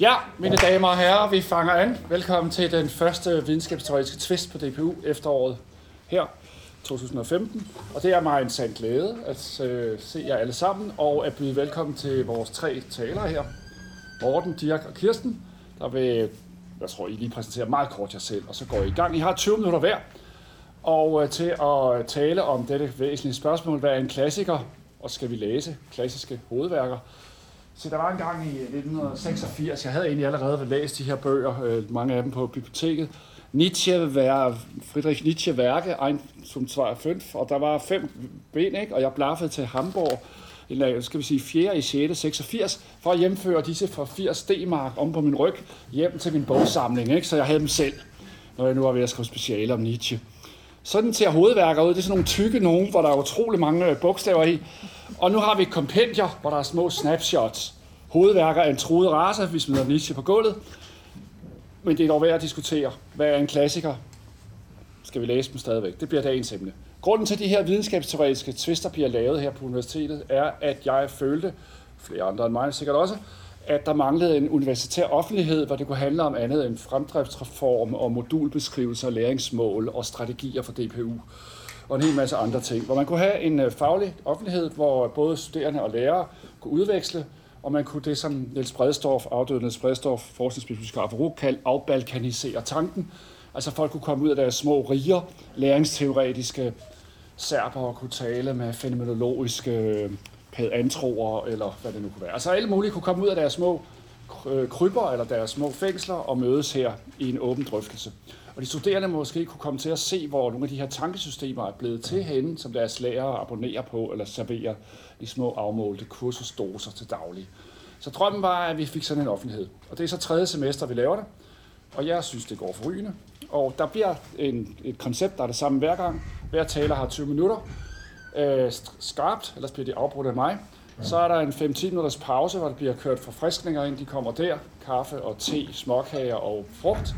Ja, mine damer og herrer, vi fanger an. Velkommen til den første videnskabsteoretiske twist på DPU efteråret her, 2015. Og det er mig en sand glæde at øh, se jer alle sammen, og at byde velkommen til vores tre talere her. Morten, Dirk og Kirsten, der vil, jeg tror, I lige præsentere meget kort jer selv, og så går I i gang. I har 20 minutter hver, og øh, til at tale om dette væsentlige spørgsmål, hvad er en klassiker, og skal vi læse klassiske hovedværker, så der var en gang i 1986, jeg havde egentlig allerede læst de her bøger, øh, mange af dem på biblioteket. Nietzsche, Friedrich Nietzsche værke, ein zum 5, og der var fem ben, ikke? og jeg blaffede til Hamburg, eller skal vi sige 4. i 6. 86, for at hjemføre disse for 80 D-mark om på min ryg hjem til min bogsamling, ikke? så jeg havde dem selv, når jeg nu var ved at skrive speciale om Nietzsche. Sådan ser hovedværker ud. Det er sådan nogle tykke nogen, hvor der er utrolig mange øh, bogstaver i. Og nu har vi kompendier, hvor der er små snapshots. Hovedværker af en truet race, vi smider Nietzsche på gulvet. Men det er dog værd at diskutere. Hvad er en klassiker? Skal vi læse dem stadigvæk? Det bliver dagens emne. Grunden til, at de her videnskabsteoretiske tvister bliver lavet her på universitetet, er, at jeg følte, flere andre end mig sikkert også, at der manglede en universitær offentlighed, hvor det kunne handle om andet end fremdriftsreform og modulbeskrivelser, læringsmål og strategier for DPU og en hel masse andre ting. Hvor man kunne have en øh, faglig offentlighed, hvor både studerende og lærere kunne udveksle, og man kunne det, som Niels Bredstorff, afdøde Niels Bredstorff, forskningsbibliotekar for kaldte afbalkanisere tanken. Altså folk kunne komme ud af deres små riger, læringsteoretiske serber og kunne tale med fænomenologiske øh, padantroer, eller hvad det nu kunne være. Altså alle mulige kunne komme ud af deres små Øh, krybber eller deres små fængsler og mødes her i en åben drøftelse. Og de studerende måske kunne komme til at se, hvor nogle af de her tankesystemer er blevet til henne, som deres lærere abonnerer på eller serverer i små afmålte kursusdoser til daglig. Så drømmen var, at vi fik sådan en offentlighed. Og det er så tredje semester, vi laver det. Og jeg synes, det går forrygende. Og der bliver en, et koncept, der er det samme hver gang. Hver taler har 20 minutter. Øh, skarpt, ellers bliver det afbrudt af mig. Så er der en 5-10 minutters pause, hvor der bliver kørt forfriskninger ind. De kommer der. Kaffe og te, småkager og frugt.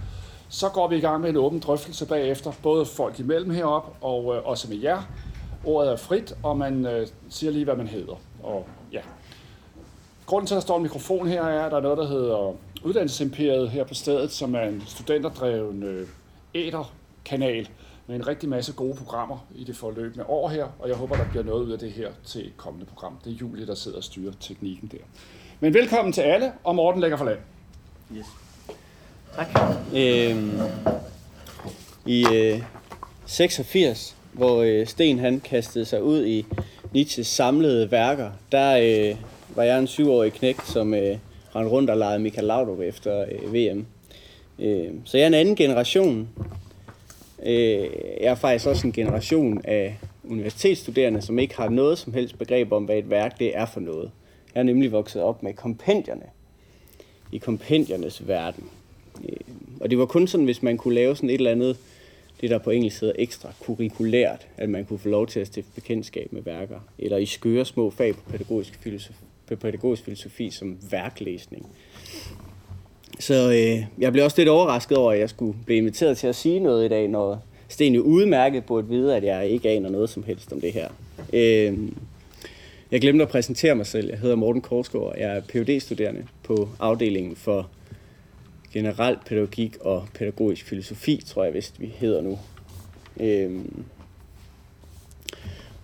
Så går vi i gang med en åben drøftelse bagefter, både folk imellem herop og øh, også med jer. Ordet er frit, og man øh, siger lige, hvad man hedder. Og, ja. Grunden til, at der står en mikrofon her, er, at der er noget, der hedder Uddannelsesimperiet her på stedet, som er en studenterdreven øh, æderkanal med en rigtig masse gode programmer i det forløbende år her, og jeg håber, der bliver noget ud af det her til et kommende program. Det er Julie, der sidder og styrer teknikken der. Men velkommen til alle, og Morten lægger for land. Yes. Tak. Øhm, I øh, 86, hvor øh, Sten han kastede sig ud i Nietzsches samlede værker, der øh, var jeg en syvårig knægt, som øh, rendte rundt og legede Michael Laudrup efter øh, VM. Øh, så jeg er en anden generation. Øh, jeg er faktisk også en generation af universitetsstuderende, som ikke har noget som helst begreb om, hvad et værk det er for noget. Jeg er nemlig vokset op med kompendierne. I kompendiernes verden. Øh, og det var kun sådan, hvis man kunne lave sådan et eller andet, det der på engelsk hedder ekstra kurrikulært, at man kunne få lov til at stifte bekendtskab med værker. Eller i skøre små fag på pædagogisk filosofi, på pædagogisk filosofi som værklæsning. Så øh, jeg blev også lidt overrasket over, at jeg skulle blive inviteret til at sige noget i dag, når Sten jo udmærket burde vide, at jeg ikke aner noget som helst om det her. Øh, jeg glemte at præsentere mig selv. Jeg hedder Morten Korsgaard, og jeg er phd studerende på afdelingen for generel pædagogik og pædagogisk filosofi, tror jeg vist, vi hedder nu. Øh,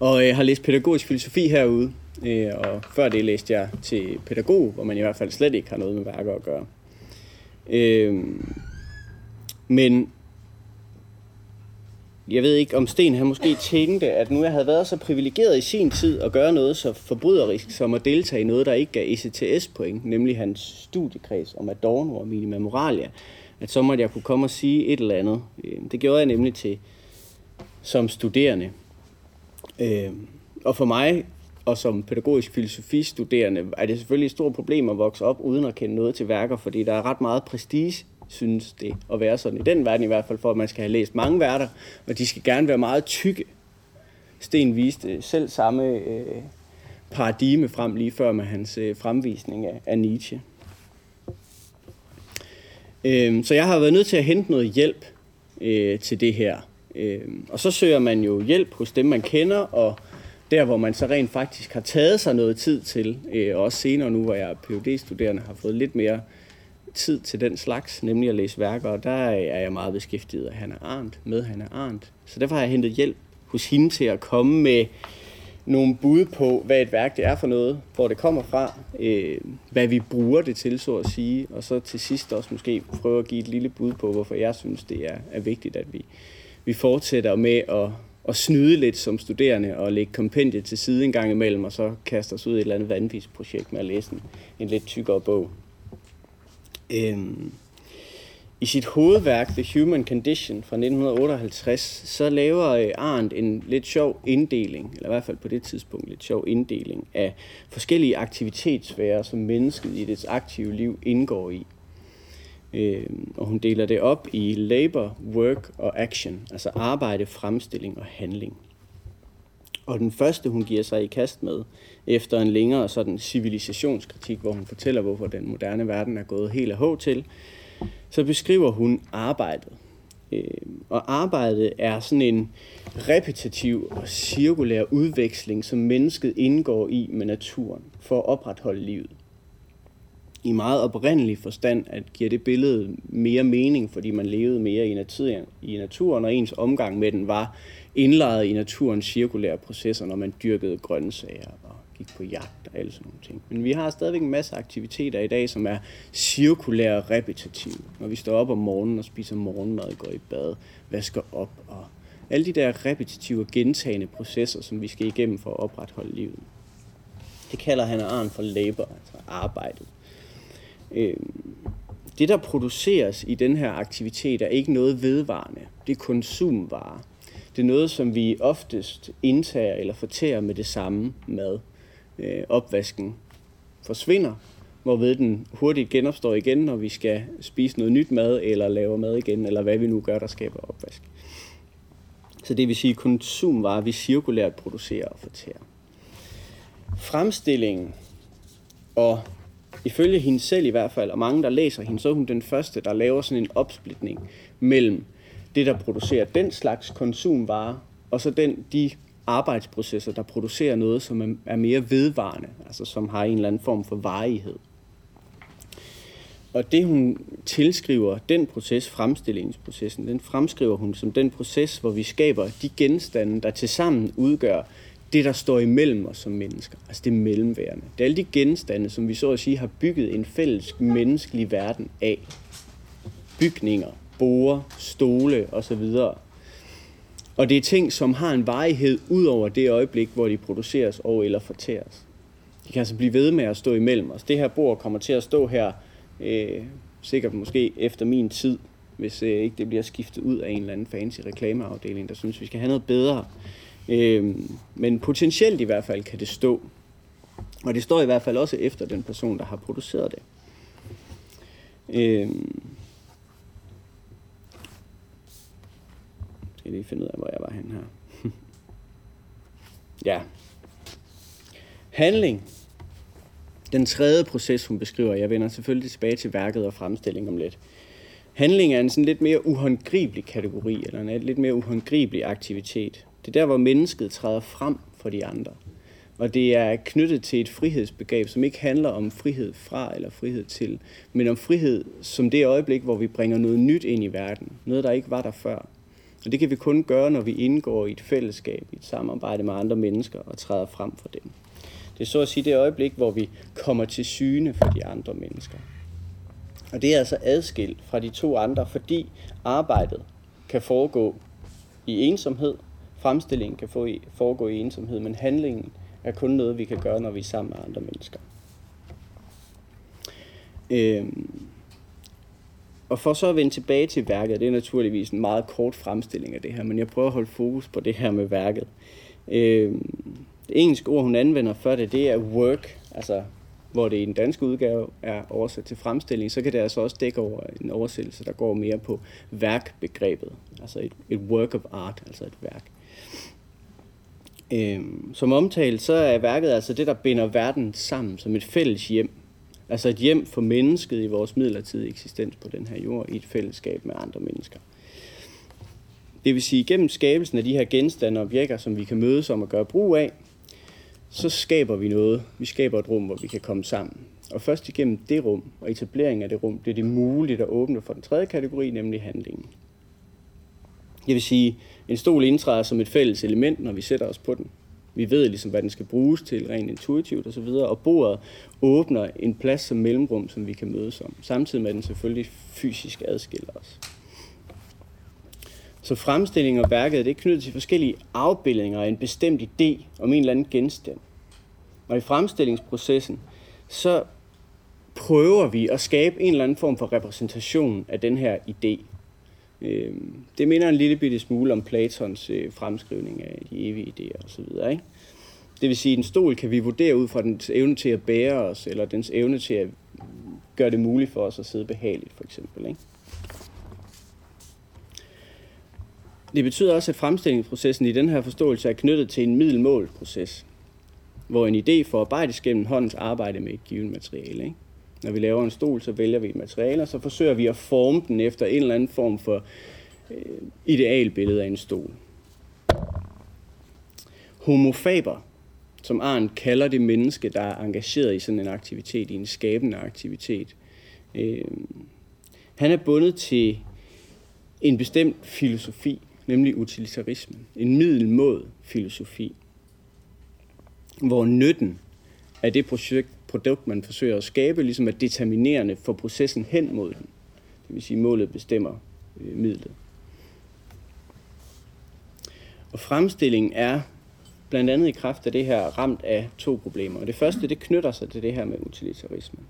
og jeg har læst pædagogisk filosofi herude, øh, og før det læste jeg til pædagog, hvor man i hvert fald slet ikke har noget med værker at gøre. Øh, men jeg ved ikke, om Sten han måske tænkte, at nu jeg havde været så privilegeret i sin tid at gøre noget så forbryderisk som at deltage i noget, der ikke gav ECTS-point, nemlig hans studiekreds om Adorno og Minima Moralia, at så måtte jeg kunne komme og sige et eller andet. Øhm, det gjorde jeg nemlig til som studerende. Øhm, og for mig og som pædagogisk filosofistuderende er det selvfølgelig et stort problem at vokse op uden at kende noget til værker, fordi der er ret meget prestige synes det at være sådan i den verden i hvert fald, for at man skal have læst mange værter, og de skal gerne være meget tykke. Sten viste selv samme øh, paradigme frem lige før med hans øh, fremvisning af, af Nietzsche. Øh, så jeg har været nødt til at hente noget hjælp øh, til det her. Øh, og så søger man jo hjælp hos dem, man kender, og der hvor man så rent faktisk har taget sig noget tid til, øh, også senere nu, hvor jeg er phd studerende har fået lidt mere tid til den slags, nemlig at læse værker, og der er jeg meget beskæftiget af Hannah Arendt, med Hannah Arendt. Så derfor har jeg hentet hjælp hos hende til at komme med nogle bud på, hvad et værk det er for noget, hvor det kommer fra, øh, hvad vi bruger det til, så at sige, og så til sidst også måske prøve at give et lille bud på, hvorfor jeg synes, det er, er vigtigt, at vi, vi fortsætter med at, at snyde lidt som studerende og lægge kompendiet til side en gang imellem, og så kaste os ud i et eller andet vanvidsprojekt med at læse en, en lidt tykkere bog. Øhm, I sit hovedværk The Human Condition fra 1958, så laver øh, Arndt en lidt sjov inddeling, eller i hvert fald på det tidspunkt lidt sjov inddeling af forskellige aktivitetssfærer, som mennesket i dets aktive liv indgår i. Øh, og hun deler det op i labor, work og action, altså arbejde, fremstilling og handling. Og den første, hun giver sig i kast med, efter en længere sådan civilisationskritik, hvor hun fortæller, hvorfor den moderne verden er gået helt af hov til, så beskriver hun arbejdet. Øhm, og arbejdet er sådan en repetitiv og cirkulær udveksling, som mennesket indgår i med naturen for at opretholde livet. I meget oprindelig forstand at giver det billede mere mening, fordi man levede mere i naturen, i naturen og ens omgang med den var indlejret i naturens cirkulære processer, når man dyrkede grøntsager og gik på jagt og alle sådan nogle ting. Men vi har stadigvæk en masse aktiviteter i dag, som er cirkulære og repetitive. Når vi står op om morgenen og spiser morgenmad, går i bad, vasker op og alle de der repetitive og gentagende processer, som vi skal igennem for at opretholde livet. Det kalder han Arn for labor, altså arbejdet. Øh, det, der produceres i den her aktivitet, er ikke noget vedvarende. Det er konsumvarer. Det er noget, som vi oftest indtager eller fortærer med det samme mad. Øh, opvasken forsvinder, hvorved den hurtigt genopstår igen, når vi skal spise noget nyt mad, eller lave mad igen, eller hvad vi nu gør, der skaber opvask. Så det vil sige konsumvarer, vi cirkulært producerer og fortærer. Fremstillingen og ifølge hende selv i hvert fald, og mange der læser hende, så er hun den første, der laver sådan en opsplitning mellem det, der producerer den slags konsumvarer, og så den, de arbejdsprocesser, der producerer noget, som er mere vedvarende, altså som har en eller anden form for varighed. Og det hun tilskriver, den proces, fremstillingsprocessen, den fremskriver hun som den proces, hvor vi skaber de genstande, der tilsammen udgør det, der står imellem os som mennesker. Altså det mellemværende. Det er alle de genstande, som vi så at sige har bygget en fælles menneskelig verden af. Bygninger, borer, stole osv. Og det er ting, som har en varighed ud over det øjeblik, hvor de produceres og eller fortæres. De kan altså blive ved med at stå imellem os. Det her bord kommer til at stå her, øh, sikkert måske efter min tid, hvis øh, ikke det bliver skiftet ud af en eller anden fancy reklameafdeling, der synes, vi skal have noget bedre. Øh, men potentielt i hvert fald kan det stå. Og det står i hvert fald også efter den person, der har produceret det. Øh, skal lige finde ud af, hvor jeg var hen her. ja. Handling. Den tredje proces, hun beskriver, jeg vender selvfølgelig tilbage til værket og fremstilling om lidt. Handling er en sådan lidt mere uhåndgribelig kategori, eller en lidt mere uhåndgribelig aktivitet. Det er der, hvor mennesket træder frem for de andre. Og det er knyttet til et frihedsbegreb, som ikke handler om frihed fra eller frihed til, men om frihed som det øjeblik, hvor vi bringer noget nyt ind i verden. Noget, der ikke var der før. Og det kan vi kun gøre, når vi indgår i et fællesskab, i et samarbejde med andre mennesker og træder frem for dem. Det er så at sige det øjeblik, hvor vi kommer til syne for de andre mennesker. Og det er altså adskilt fra de to andre, fordi arbejdet kan foregå i ensomhed, fremstillingen kan få foregå i ensomhed, men handlingen er kun noget, vi kan gøre, når vi er sammen med andre mennesker. Øhm, og for så at vende tilbage til værket, det er naturligvis en meget kort fremstilling af det her, men jeg prøver at holde fokus på det her med værket. Øhm, det engelske ord, hun anvender for det, det er work, altså hvor det i den danske udgave er oversat til fremstilling, så kan det altså også dække over en oversættelse, der går mere på værkbegrebet, altså et, et work of art, altså et værk. Øhm, som omtalt, så er værket altså det, der binder verden sammen som et fælles hjem. Altså et hjem for mennesket i vores midlertidige eksistens på den her jord, i et fællesskab med andre mennesker. Det vil sige, gennem skabelsen af de her genstande og objekter, som vi kan mødes om at gøre brug af, så skaber vi noget. Vi skaber et rum, hvor vi kan komme sammen. Og først igennem det rum og etableringen af det rum, bliver det muligt at åbne for den tredje kategori, nemlig handlingen. Det vil sige, en stol indtræder som et fælles element, når vi sætter os på den. Vi ved ligesom, hvad den skal bruges til, rent intuitivt osv., og bordet åbner en plads som mellemrum, som vi kan mødes om, samtidig med at den selvfølgelig fysisk adskiller os. Så fremstillingen og værket det er knyttet til forskellige afbildninger af en bestemt idé om en eller anden genstand. Og i fremstillingsprocessen, så prøver vi at skabe en eller anden form for repræsentation af den her idé. Øh, det minder en lille bitte smule om Platons øh, fremskrivning af de evige idéer osv. Ikke? Det vil sige, at en stol kan vi vurdere ud fra dens evne til at bære os, eller dens evne til at gøre det muligt for os at sidde behageligt, for eksempel. Ikke? Det betyder også, at fremstillingsprocessen i den her forståelse er knyttet til en middelmålproces, hvor en idé forarbejdes gennem håndens arbejde med et givet materiale. Ikke? Når vi laver en stol, så vælger vi et materiale, og så forsøger vi at forme den efter en eller anden form for øh, idealbillede af en stol. Homofaber, som Arndt kalder det menneske, der er engageret i sådan en aktivitet, i en skabende aktivitet, øh, han er bundet til en bestemt filosofi, nemlig utilitarismen. En middelmåd filosofi, hvor nytten af det projekt, produkt, man forsøger at skabe, ligesom er determinerende for processen hen mod den. Det vil sige, at målet bestemmer øh, midlet. Og fremstillingen er blandt andet i kraft af det her ramt af to problemer. Og det første, det knytter sig til det her med utilitarisme.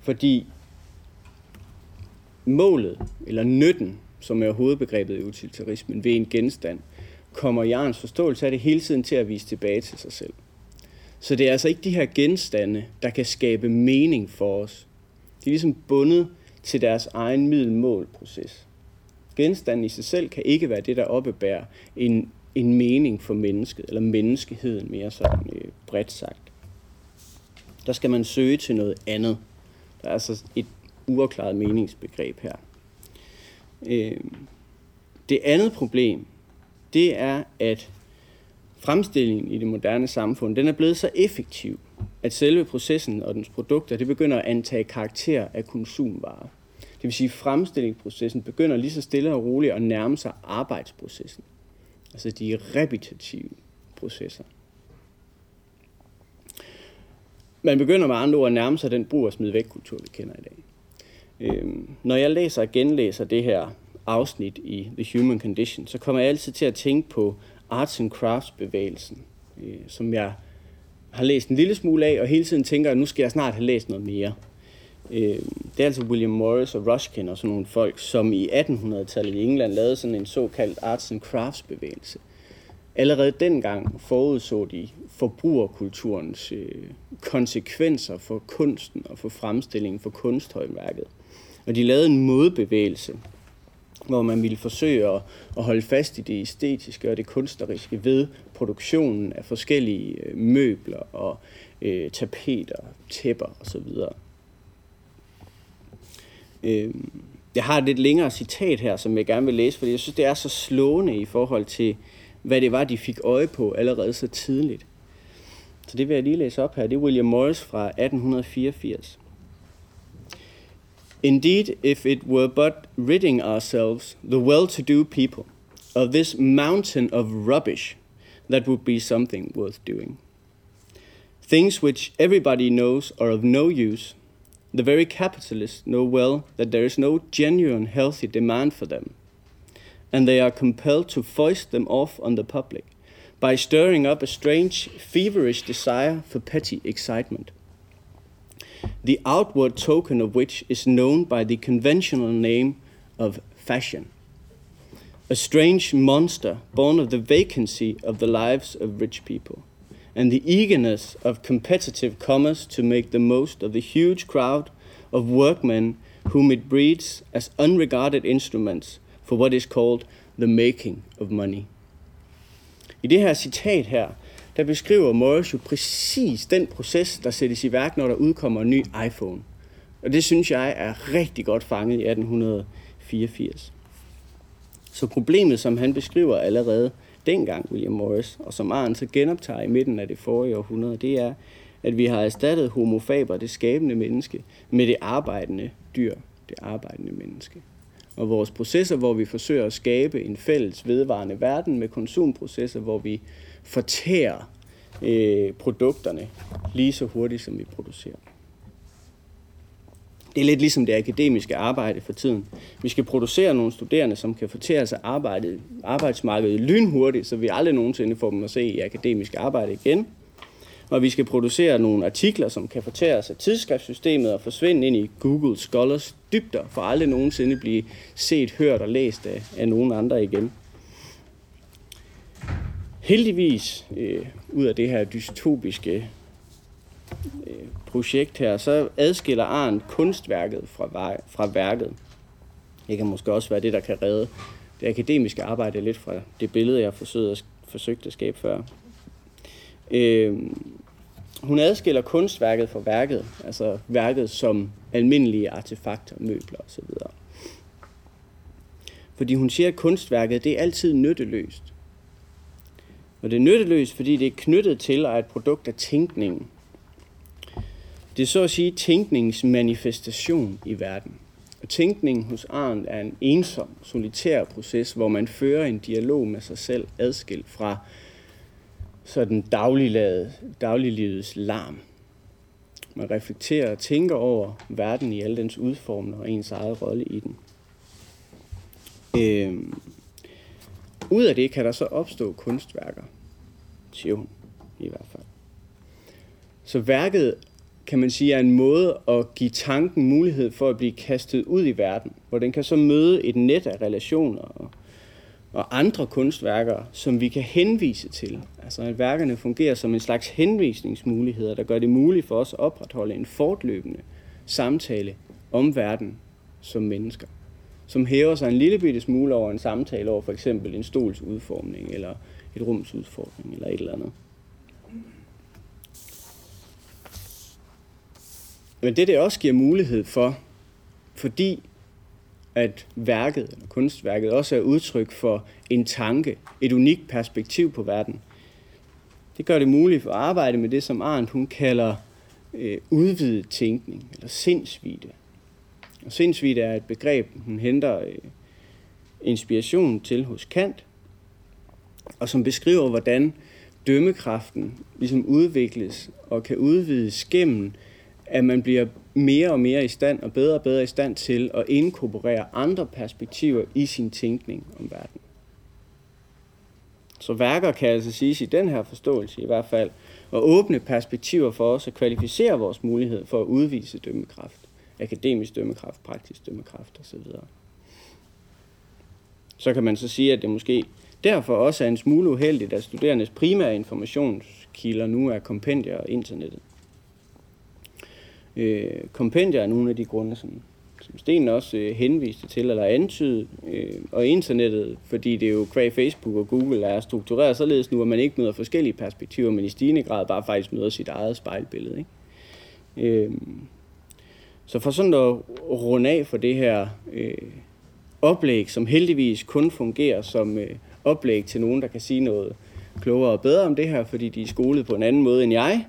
Fordi målet, eller nytten, som er hovedbegrebet i utilitarismen, ved en genstand, kommer Jarns forståelse af det hele tiden til at vise tilbage til sig selv. Så det er altså ikke de her genstande, der kan skabe mening for os. De er ligesom bundet til deres egen middelmålproces. Genstanden i sig selv kan ikke være det, der oppebærer en, en mening for mennesket, eller menneskeheden mere sådan øh, bredt sagt. Der skal man søge til noget andet. Der er altså et uafklaret meningsbegreb her. Øh, det andet problem, det er, at fremstillingen i det moderne samfund, den er blevet så effektiv, at selve processen og dens produkter, det begynder at antage karakter af konsumvarer. Det vil sige, at fremstillingsprocessen begynder lige så stille og roligt at nærme sig arbejdsprocessen. Altså de repetitive processer. Man begynder med andre ord at nærme sig den brug og smid væk kultur, vi kender i dag. Øhm, når jeg læser og genlæser det her afsnit i The Human Condition, så kommer jeg altid til at tænke på arts and crafts bevægelsen, øh, som jeg har læst en lille smule af, og hele tiden tænker, at nu skal jeg snart have læst noget mere. Øh, det er altså William Morris og Ruskin og sådan nogle folk, som i 1800-tallet i England lavede sådan en såkaldt arts and crafts bevægelse. Allerede dengang forudså de forbrugerkulturens øh, konsekvenser for kunsten og for fremstillingen for kunsthøjværket. Og de lavede en modbevægelse, hvor man ville forsøge at, at holde fast i det æstetiske og det kunstneriske ved produktionen af forskellige øh, møbler og øh, tapeter, tæpper osv. Øh, jeg har et lidt længere citat her, som jeg gerne vil læse, fordi jeg synes, det er så slående i forhold til, hvad det var, de fik øje på allerede så tidligt. Så det vil jeg lige læse op her. Det er William Morris fra 1884. Indeed, if it were but ridding ourselves, the well to do people, of this mountain of rubbish, that would be something worth doing. Things which everybody knows are of no use, the very capitalists know well that there is no genuine healthy demand for them, and they are compelled to foist them off on the public by stirring up a strange, feverish desire for petty excitement the outward token of which is known by the conventional name of fashion. A strange monster born of the vacancy of the lives of rich people and the eagerness of competitive commerce to make the most of the huge crowd of workmen whom it breeds as unregarded instruments for what is called the making of money. I det her citat her, der beskriver Morris jo præcis den proces, der sættes i værk, når der udkommer en ny iPhone. Og det synes jeg er rigtig godt fanget i 1884. Så problemet, som han beskriver allerede dengang William Morris, og som Arne så genoptager i midten af det forrige århundrede, det er, at vi har erstattet homofaber, det skabende menneske, med det arbejdende dyr, det arbejdende menneske. Og vores processer, hvor vi forsøger at skabe en fælles vedvarende verden med konsumprocesser, hvor vi fortærer øh, produkterne lige så hurtigt, som vi producerer. Det er lidt ligesom det akademiske arbejde for tiden. Vi skal producere nogle studerende, som kan fortære sig arbejdet, arbejdsmarkedet lynhurtigt, så vi aldrig nogensinde får dem at se i akademisk arbejde igen. Og vi skal producere nogle artikler, som kan fortæres af tidsskriftssystemet og forsvinde ind i Google Scholars dybder, for aldrig nogensinde blive set, hørt og læst af, af nogen andre igen. Heldigvis, øh, ud af det her dystopiske øh, projekt her, så adskiller Arndt kunstværket fra, fra værket. Det kan måske også være det, der kan redde det akademiske arbejde lidt fra det billede, jeg forsøgte forsøgte at skabe før. Øh, hun adskiller kunstværket fra værket, altså værket som almindelige artefakter, møbler osv. Fordi hun siger, at kunstværket det er altid nytteløst. Og det er nytteløst, fordi det er knyttet til, at et produkt af tænkningen. Det er så at sige tænkningens manifestation i verden. Og tænkningen hos Arndt er en ensom, solitær proces, hvor man fører en dialog med sig selv adskilt fra sådan dagliglivets larm. Man reflekterer og tænker over verden i alle dens udformning og ens eget rolle i den. Øhm, ud af det kan der så opstå kunstværker, siger hun i hvert fald. Så værket, kan man sige, er en måde at give tanken mulighed for at blive kastet ud i verden, hvor den kan så møde et net af relationer og, og andre kunstværker, som vi kan henvise til. Altså at værkerne fungerer som en slags henvisningsmuligheder, der gør det muligt for os at opretholde en fortløbende samtale om verden som mennesker som hæver sig en lille bitte smule over en samtale over for eksempel en stols udformning, eller et rums udformning, eller et eller andet. Men det, det også giver mulighed for, fordi at værket, eller kunstværket, også er udtryk for en tanke, et unikt perspektiv på verden. Det gør det muligt at arbejde med det, som Arndt hun kalder øh, udvidet tænkning, eller sindsvide. Og sindsvide er et begreb, hun henter øh, inspiration til hos Kant, og som beskriver, hvordan dømmekraften ligesom udvikles og kan udvides gennem, at man bliver mere og mere i stand og bedre og bedre i stand til at inkorporere andre perspektiver i sin tænkning om verden. Så værker kan altså siges i den her forståelse i hvert fald, at åbne perspektiver for os at kvalificere vores mulighed for at udvise dømmekraft akademisk dømmekraft, praktisk dømmekraft osv. Så kan man så sige, at det måske derfor også er en smule uheldigt, at studerendes primære informationskilder nu er kompendier og internettet. Øh, kompendier er nogle af de grunde, som, som Sten også øh, henviste til eller antydede, øh, og internettet, fordi det jo kvæg Facebook og Google er struktureret således nu, at man ikke møder forskellige perspektiver, men i stigende grad bare faktisk møder sit eget spejlbillede. Ikke? Øh, så for sådan at runde af for det her øh, oplæg, som heldigvis kun fungerer som øh, oplæg til nogen, der kan sige noget klogere og bedre om det her, fordi de er skolet på en anden måde end jeg,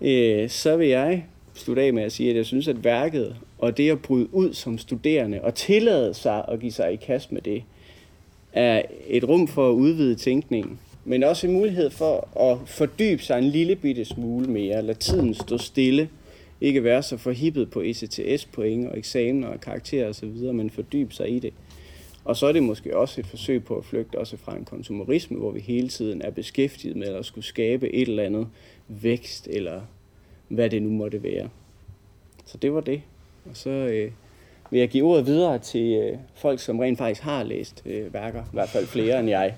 øh, så vil jeg slutte af med at sige, at jeg synes, at værket og det at bryde ud som studerende og tillade sig at give sig i kast med det, er et rum for at udvide tænkningen, men også en mulighed for at fordybe sig en lille bitte smule mere, lade tiden stå stille – ikke være så forhippet på ECTS-point og eksamener og karakterer osv., men fordybe sig i det. Og så er det måske også et forsøg på at flygte også fra en konsumerisme, hvor vi hele tiden er beskæftiget med at skulle skabe et eller andet vækst, eller hvad det nu måtte være. Så det var det. Og så øh, vil jeg give ordet videre til øh, folk, som rent faktisk har læst øh, værker, i hvert fald flere end jeg.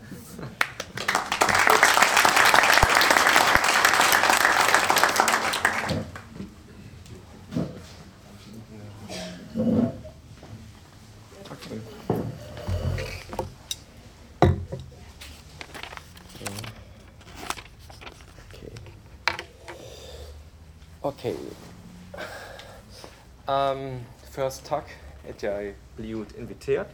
Um, først tak, at jeg blev inviteret.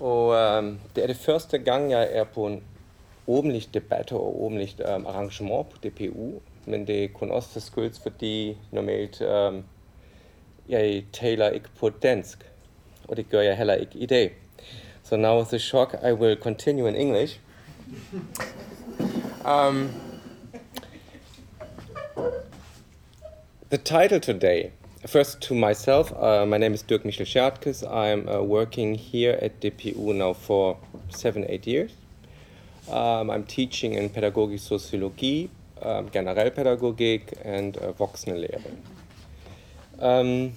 Og um, det er det første gang, jeg er på en åbenlig debat og åbenligt um, arrangement på DPU. Men det er kun også skyldes, fordi normalt um, jeg taler ikke på dansk. Og det gør jeg heller ikke i. So now with the shock, I will continue in English. Um, the title today, first to myself, uh, my name is Dirk Michel Schertkes. I'm uh, working here at DPU now for seven, eight years. Um, I'm teaching in Pädagogik Soziologie, um, Generalpädagogik, and uh, Voxenlehre. Um,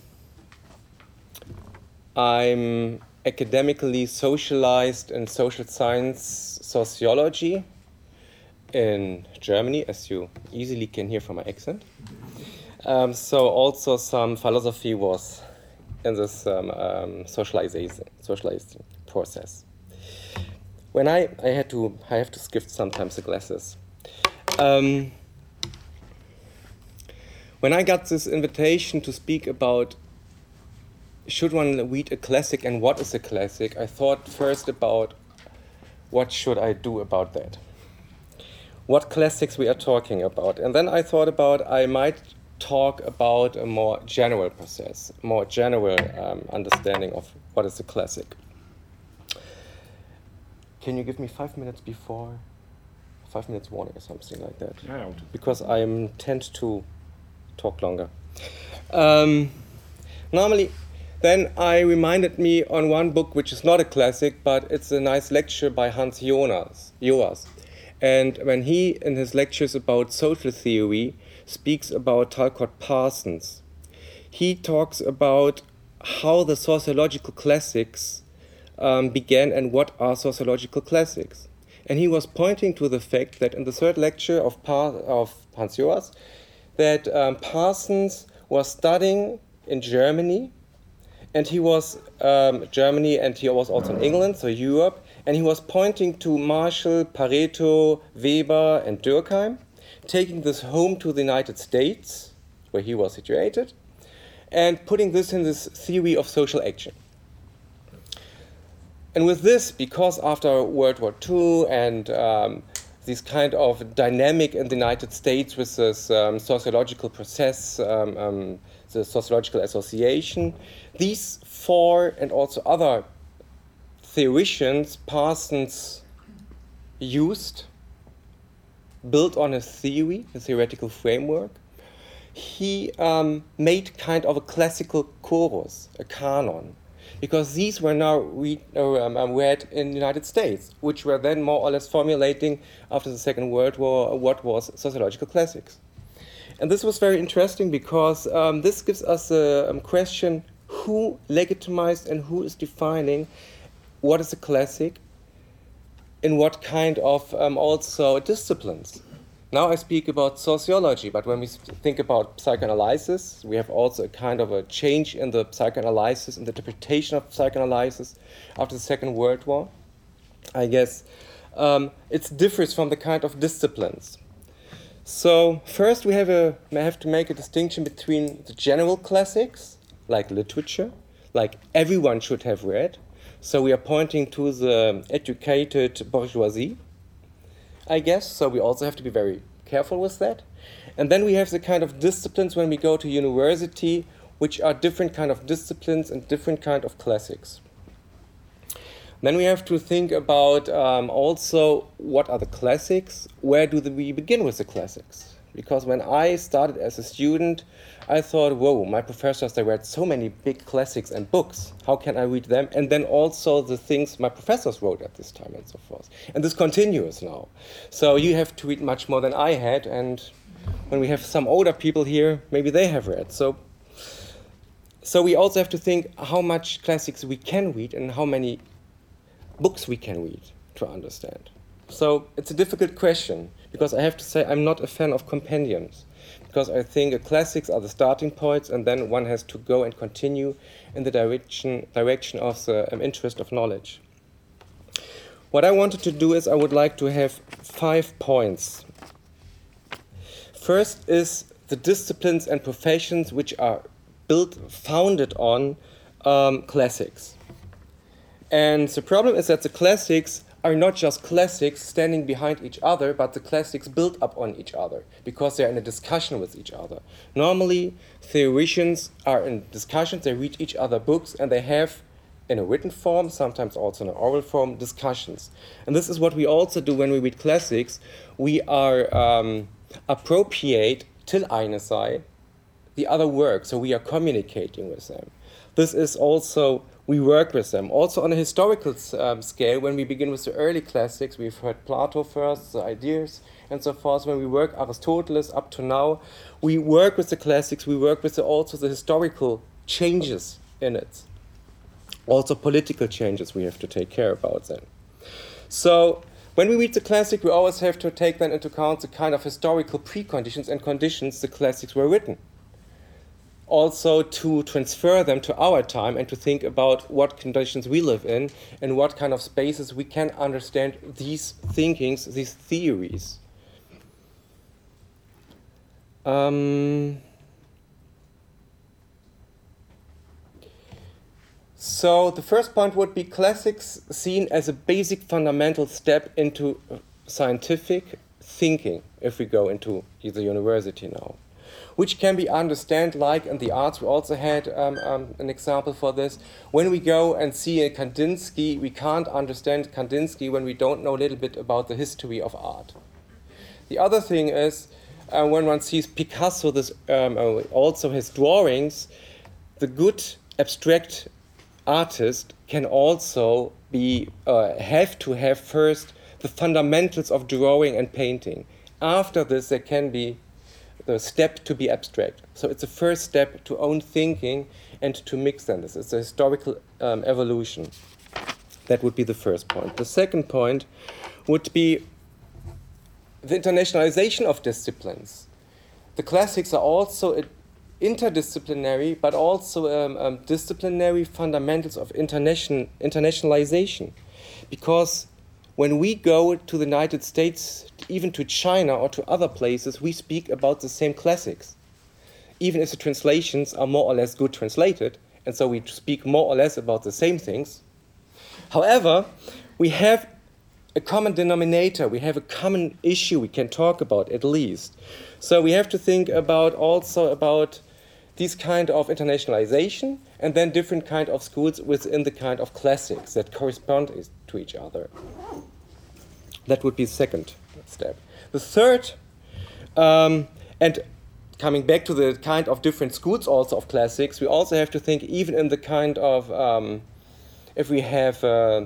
I'm academically socialized in social science sociology in Germany, as you easily can hear from my accent. Um, so also some philosophy was in this um, um, socialization, socializing process. When I, I had to, I have to skip sometimes the glasses. Um, when I got this invitation to speak about should one read a classic and what is a classic, I thought first about what should I do about that. What classics we are talking about. And then I thought about I might talk about a more general process, more general um, understanding of what is a classic. Can you give me five minutes before? Five minutes warning or something like that. Yeah, Because I am tend to talk longer. Um, normally, then I reminded me on one book which is not a classic, but it's a nice lecture by Hans Jonas. Joas. And when he, in his lectures about social theory, speaks about Talcott Parsons, he talks about how the sociological classics um, began and what are sociological classics. And he was pointing to the fact that in the third lecture of, Par- of Hans Joas, that um, Parsons was studying in Germany and he was um, Germany, and he was also in England, so Europe, and he was pointing to Marshall, Pareto, Weber, and Durkheim, taking this home to the United States, where he was situated, and putting this in this theory of social action. And with this, because after World War II and um, this kind of dynamic in the United States with this um, sociological process, um, um the sociological association, these four and also other theoricians Parsons used, built on a theory, a theoretical framework, he um, made kind of a classical chorus, a canon, because these were now read, uh, um, um, read in the United States, which were then more or less formulating after the Second World War what was sociological classics. And this was very interesting because um, this gives us a um, question who legitimized and who is defining what is a classic in what kind of um, also disciplines. Now I speak about sociology, but when we think about psychoanalysis, we have also a kind of a change in the psychoanalysis in the interpretation of psychoanalysis after the Second World War. I guess um, it differs from the kind of disciplines. So first we have a I have to make a distinction between the general classics like literature, like everyone should have read. So we are pointing to the educated bourgeoisie, I guess. So we also have to be very careful with that. And then we have the kind of disciplines when we go to university, which are different kind of disciplines and different kind of classics. Then we have to think about um, also what are the classics? Where do we begin with the classics? Because when I started as a student, I thought, whoa, my professors, they read so many big classics and books. How can I read them? And then also the things my professors wrote at this time and so forth. And this continues now. So you have to read much more than I had. And when we have some older people here, maybe they have read. So so we also have to think how much classics we can read and how many books we can read to understand. So it's a difficult question because I have to say I'm not a fan of compendiums because I think the classics are the starting points and then one has to go and continue in the direction direction of the um, interest of knowledge. What I wanted to do is I would like to have five points. First is the disciplines and professions which are built founded on um, classics. And the problem is that the classics are not just classics standing behind each other, but the classics build up on each other because they're in a discussion with each other. Normally, theoreticians are in discussions, they read each other books, and they have, in a written form, sometimes also in an oral form, discussions. And this is what we also do when we read classics. We are um, appropriate till eine sei the other work, so we are communicating with them. This is also we work with them. Also on a historical um, scale, when we begin with the early classics, we've heard Plato first, the ideas, and so forth. When we work Aristoteles up to now, we work with the classics. We work with the, also the historical changes in it. Also political changes we have to take care about then. So when we read the classic, we always have to take then into account the kind of historical preconditions and conditions the classics were written also to transfer them to our time and to think about what conditions we live in and what kind of spaces we can understand these thinkings, these theories. Um, so the first point would be classics seen as a basic fundamental step into scientific thinking if we go into the university now which can be understood like in the arts. We also had um, um, an example for this. When we go and see a Kandinsky, we can't understand Kandinsky when we don't know a little bit about the history of art. The other thing is uh, when one sees Picasso, this um, uh, also his drawings, the good abstract artist can also be uh, have to have first the fundamentals of drawing and painting. After this, there can be the step to be abstract. So it's the first step to own thinking and to mix them. This is a historical um, evolution. That would be the first point. The second point would be the internationalization of disciplines. The classics are also interdisciplinary, but also um, um, disciplinary fundamentals of internation, internationalization. Because when we go to the United States, even to China or to other places, we speak about the same classics. Even if the translations are more or less good translated, and so we speak more or less about the same things. However, we have a common denominator, we have a common issue we can talk about at least. So we have to think about also about these kind of internationalization and then different kind of schools within the kind of classics that correspond to each other. That would be second step. The third, um, and coming back to the kind of different schools also of classics, we also have to think even in the kind of um, if we have uh,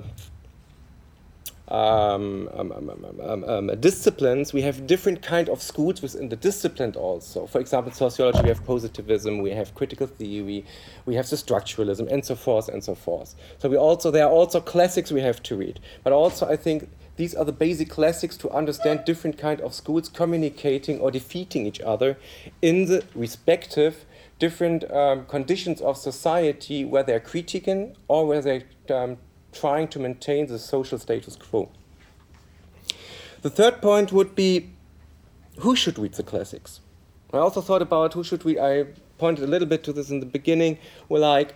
um, um, um, disciplines, we have different kind of schools within the discipline also. For example, sociology, we have positivism, we have critical theory, we have the structuralism, and so forth and so forth. So we also there are also classics we have to read, but also I think these are the basic classics to understand different kind of schools communicating or defeating each other in the respective different um, conditions of society where they're critiquing or where they're um, trying to maintain the social status quo. The third point would be who should read the classics? I also thought about who should read. I pointed a little bit to this in the beginning. Well, like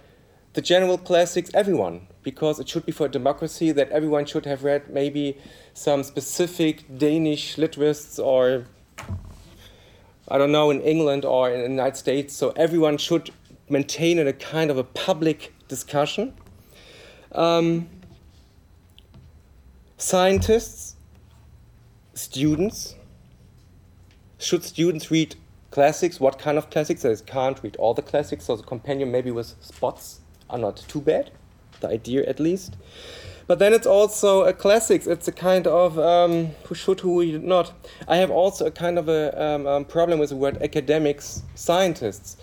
the general classics, everyone because it should be for a democracy that everyone should have read maybe some specific Danish literates or I don't know in England or in the United States. So everyone should maintain a kind of a public discussion. Um, scientists, students. Should students read classics? What kind of classics? They can't read all the classics, so the compendium maybe with spots are not too bad the idea at least. But then it's also a classics. It's a kind of um, who should, who not. I have also a kind of a um, um, problem with the word academics, scientists.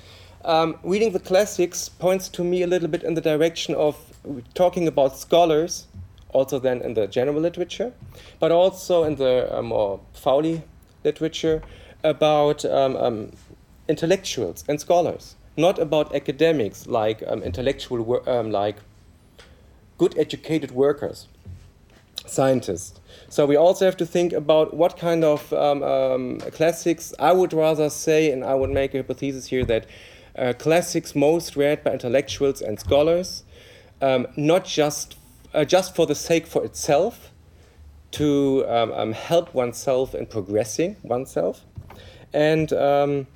Um, reading the classics points to me a little bit in the direction of talking about scholars, also then in the general literature, but also in the uh, more Fowley literature about um, um, intellectuals and scholars, not about academics like intellectual like good educated workers, scientists. So we also have to think about what kind of um, um, classics. I would rather say, and I would make a hypothesis here that uh, classics most read by intellectuals and scholars, um, not just uh, just for the sake for itself, to um, um, help oneself in progressing oneself, and um,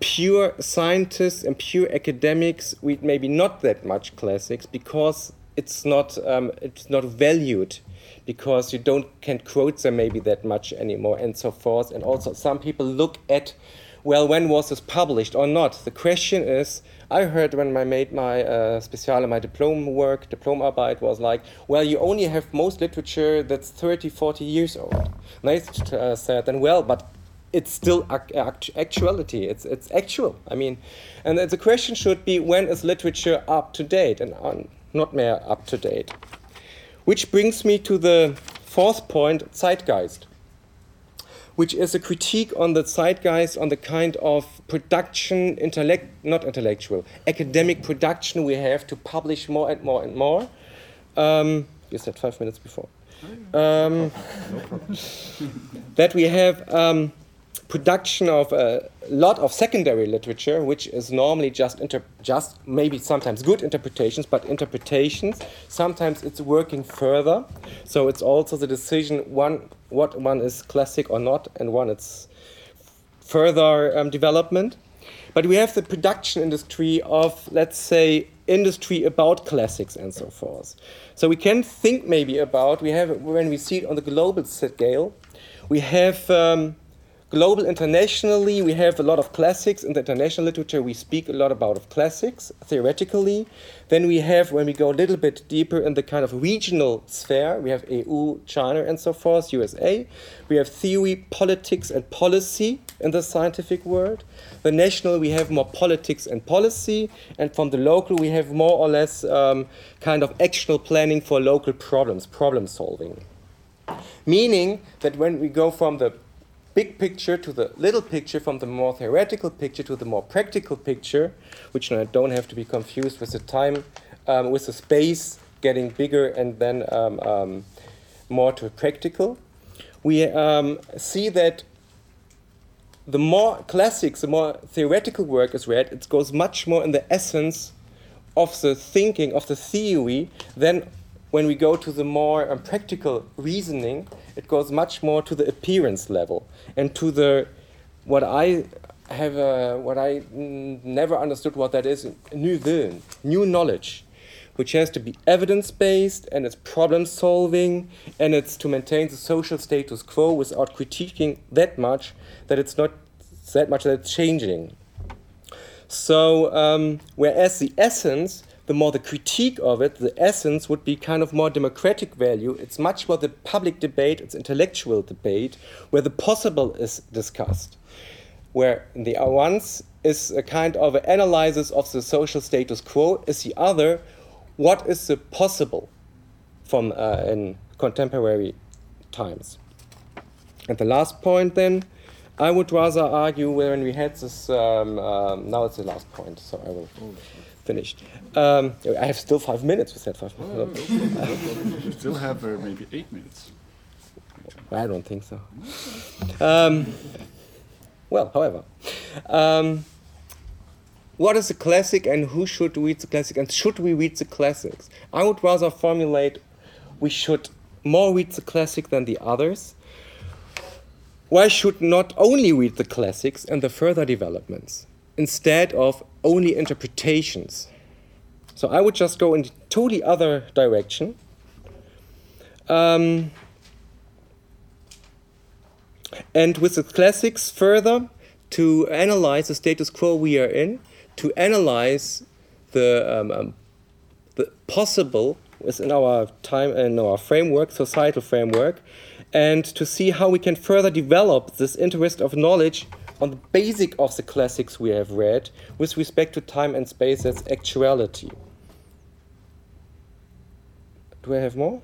pure scientists and pure academics read maybe not that much classics because it's not um, it's not valued because you don't can't quote them maybe that much anymore and so forth. And also some people look at well when was this published or not? The question is I heard when I made my uh, special my diploma work diplomarbeit was like well you only have most literature that's 30 40 years old. And I uh, said then well but it's still act actuality. It's it's actual. I mean, and the question should be when is literature up to date and not mere up to date. Which brings me to the fourth point, zeitgeist, which is a critique on the zeitgeist, on the kind of production, intellect, not intellectual, academic production we have to publish more and more and more. Um, you said five minutes before. Um, no that we have. Um, production of a lot of secondary literature, which is normally just just maybe sometimes good interpretations, but interpretations. Sometimes it's working further, so it's also the decision one what one is classic or not, and one it's further um, development. But we have the production industry of let's say industry about classics and so forth. So we can think maybe about we have when we see it on the global scale, we have. Um, global internationally we have a lot of classics. In the international literature we speak a lot about of classics theoretically. Then we have when we go a little bit deeper in the kind of regional sphere we have eu china and so forth usa we have theory politics and policy in the scientific world. The national we have more politics and policy. And from the local we have more or less um, kind of actional planning for local problems problem solving. Meaning that when we go from the big picture to the little picture, from the more theoretical picture to the more practical picture, which I don't have to be confused with the time, um, with the space getting bigger and then um, um, more to practical. We um, see that the more classics, the more theoretical work is read, it goes much more in the essence of the thinking, of the theory, than when we go to the more um, practical reasoning, it goes much more to the appearance level and to the what I have uh, what I never understood what that is new Willen, new knowledge, which has to be evidence based and it's problem solving and it's to maintain the social status quo without critiquing that much that it's not that much that it's changing. So um, whereas the essence the more the critique of it, the essence would be kind of more democratic value. It's much more the public debate, it's intellectual debate, where the possible is discussed. Where the ones is a kind of an analysis of the social status quo, is the other, what is the possible from uh, in contemporary times. And the last point then, I would rather argue when we had this, um, um, now it's the last point, so I will finished. Um, I have still five minutes. We said five minutes. you still have uh, maybe eight minutes. I don't think so. Um, well, however, um, what is a classic and who should read the classic and should we read the classics? I would rather formulate we should more read the classic than the others. Why should not only read the classics and the further developments? Instead of only interpretations. So I would just go in a totally other direction. Um, and with the classics further to analyze the status quo we are in, to analyze the, um, um, the possible within our time and our framework, societal framework, and to see how we can further develop this interest of knowledge on the basic of the classics we have read with respect to time and space as actuality. Do I have more?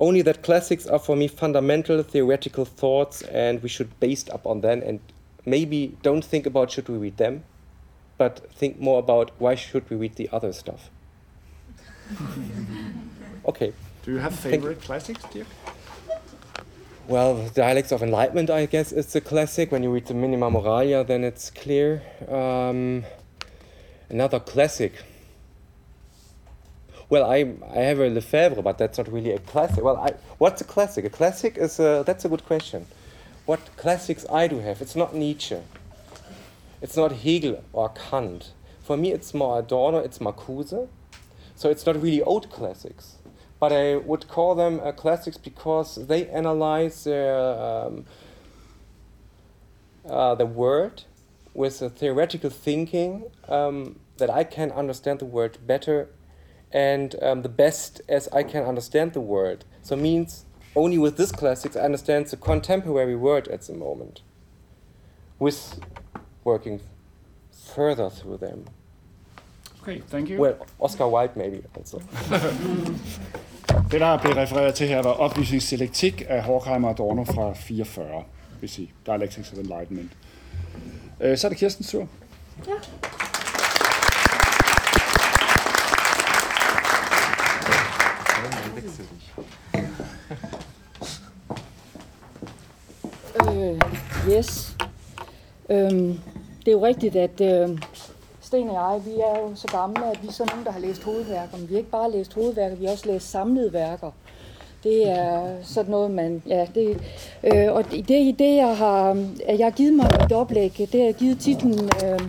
Only that classics are for me fundamental theoretical thoughts and we should base up on them and maybe don't think about should we read them, but think more about why should we read the other stuff. okay. Do you have favorite classics, dear? Well, Dialects of Enlightenment, I guess, is a classic. When you read the Minima Moralia, then it's clear. Um, another classic. well, I I have a Lefebvre, but that's not really a classic. Well, I, what's a classic? A classic is a, that's a good question. What classics I do have? It's not Nietzsche. It's not Hegel or Kant. For me, it's more Adorno. It's Marcuse. So it's not really old classics, but I would call them uh, classics because they analyze their, um, uh, the word with a theoretical thinking um, that I can understand the word better and um, the best as I can understand the word. So means only with this classics I understand the contemporary word at the moment. With working further through them. Okay, thank you. Well, Oscar Wilde maybe also. Det, der blev refereret til her, var oplysningsselektik af Horkheimer og Adorno fra 44, vil sige, Dialectics of Enlightenment. Øh, så er det Kirstens tur. Ja. Øh, yes. Øhm, det er jo rigtigt, at øh, Sten og jeg, vi er jo så gamle, at vi er sådan nogen, der har læst hovedværker. Men vi har ikke bare læst hovedværker, vi har også læst samlede værker. Det er sådan noget, man... Ja, det, øh, og det, det, jeg har, jeg har givet mig et oplæg, det har givet titlen øh,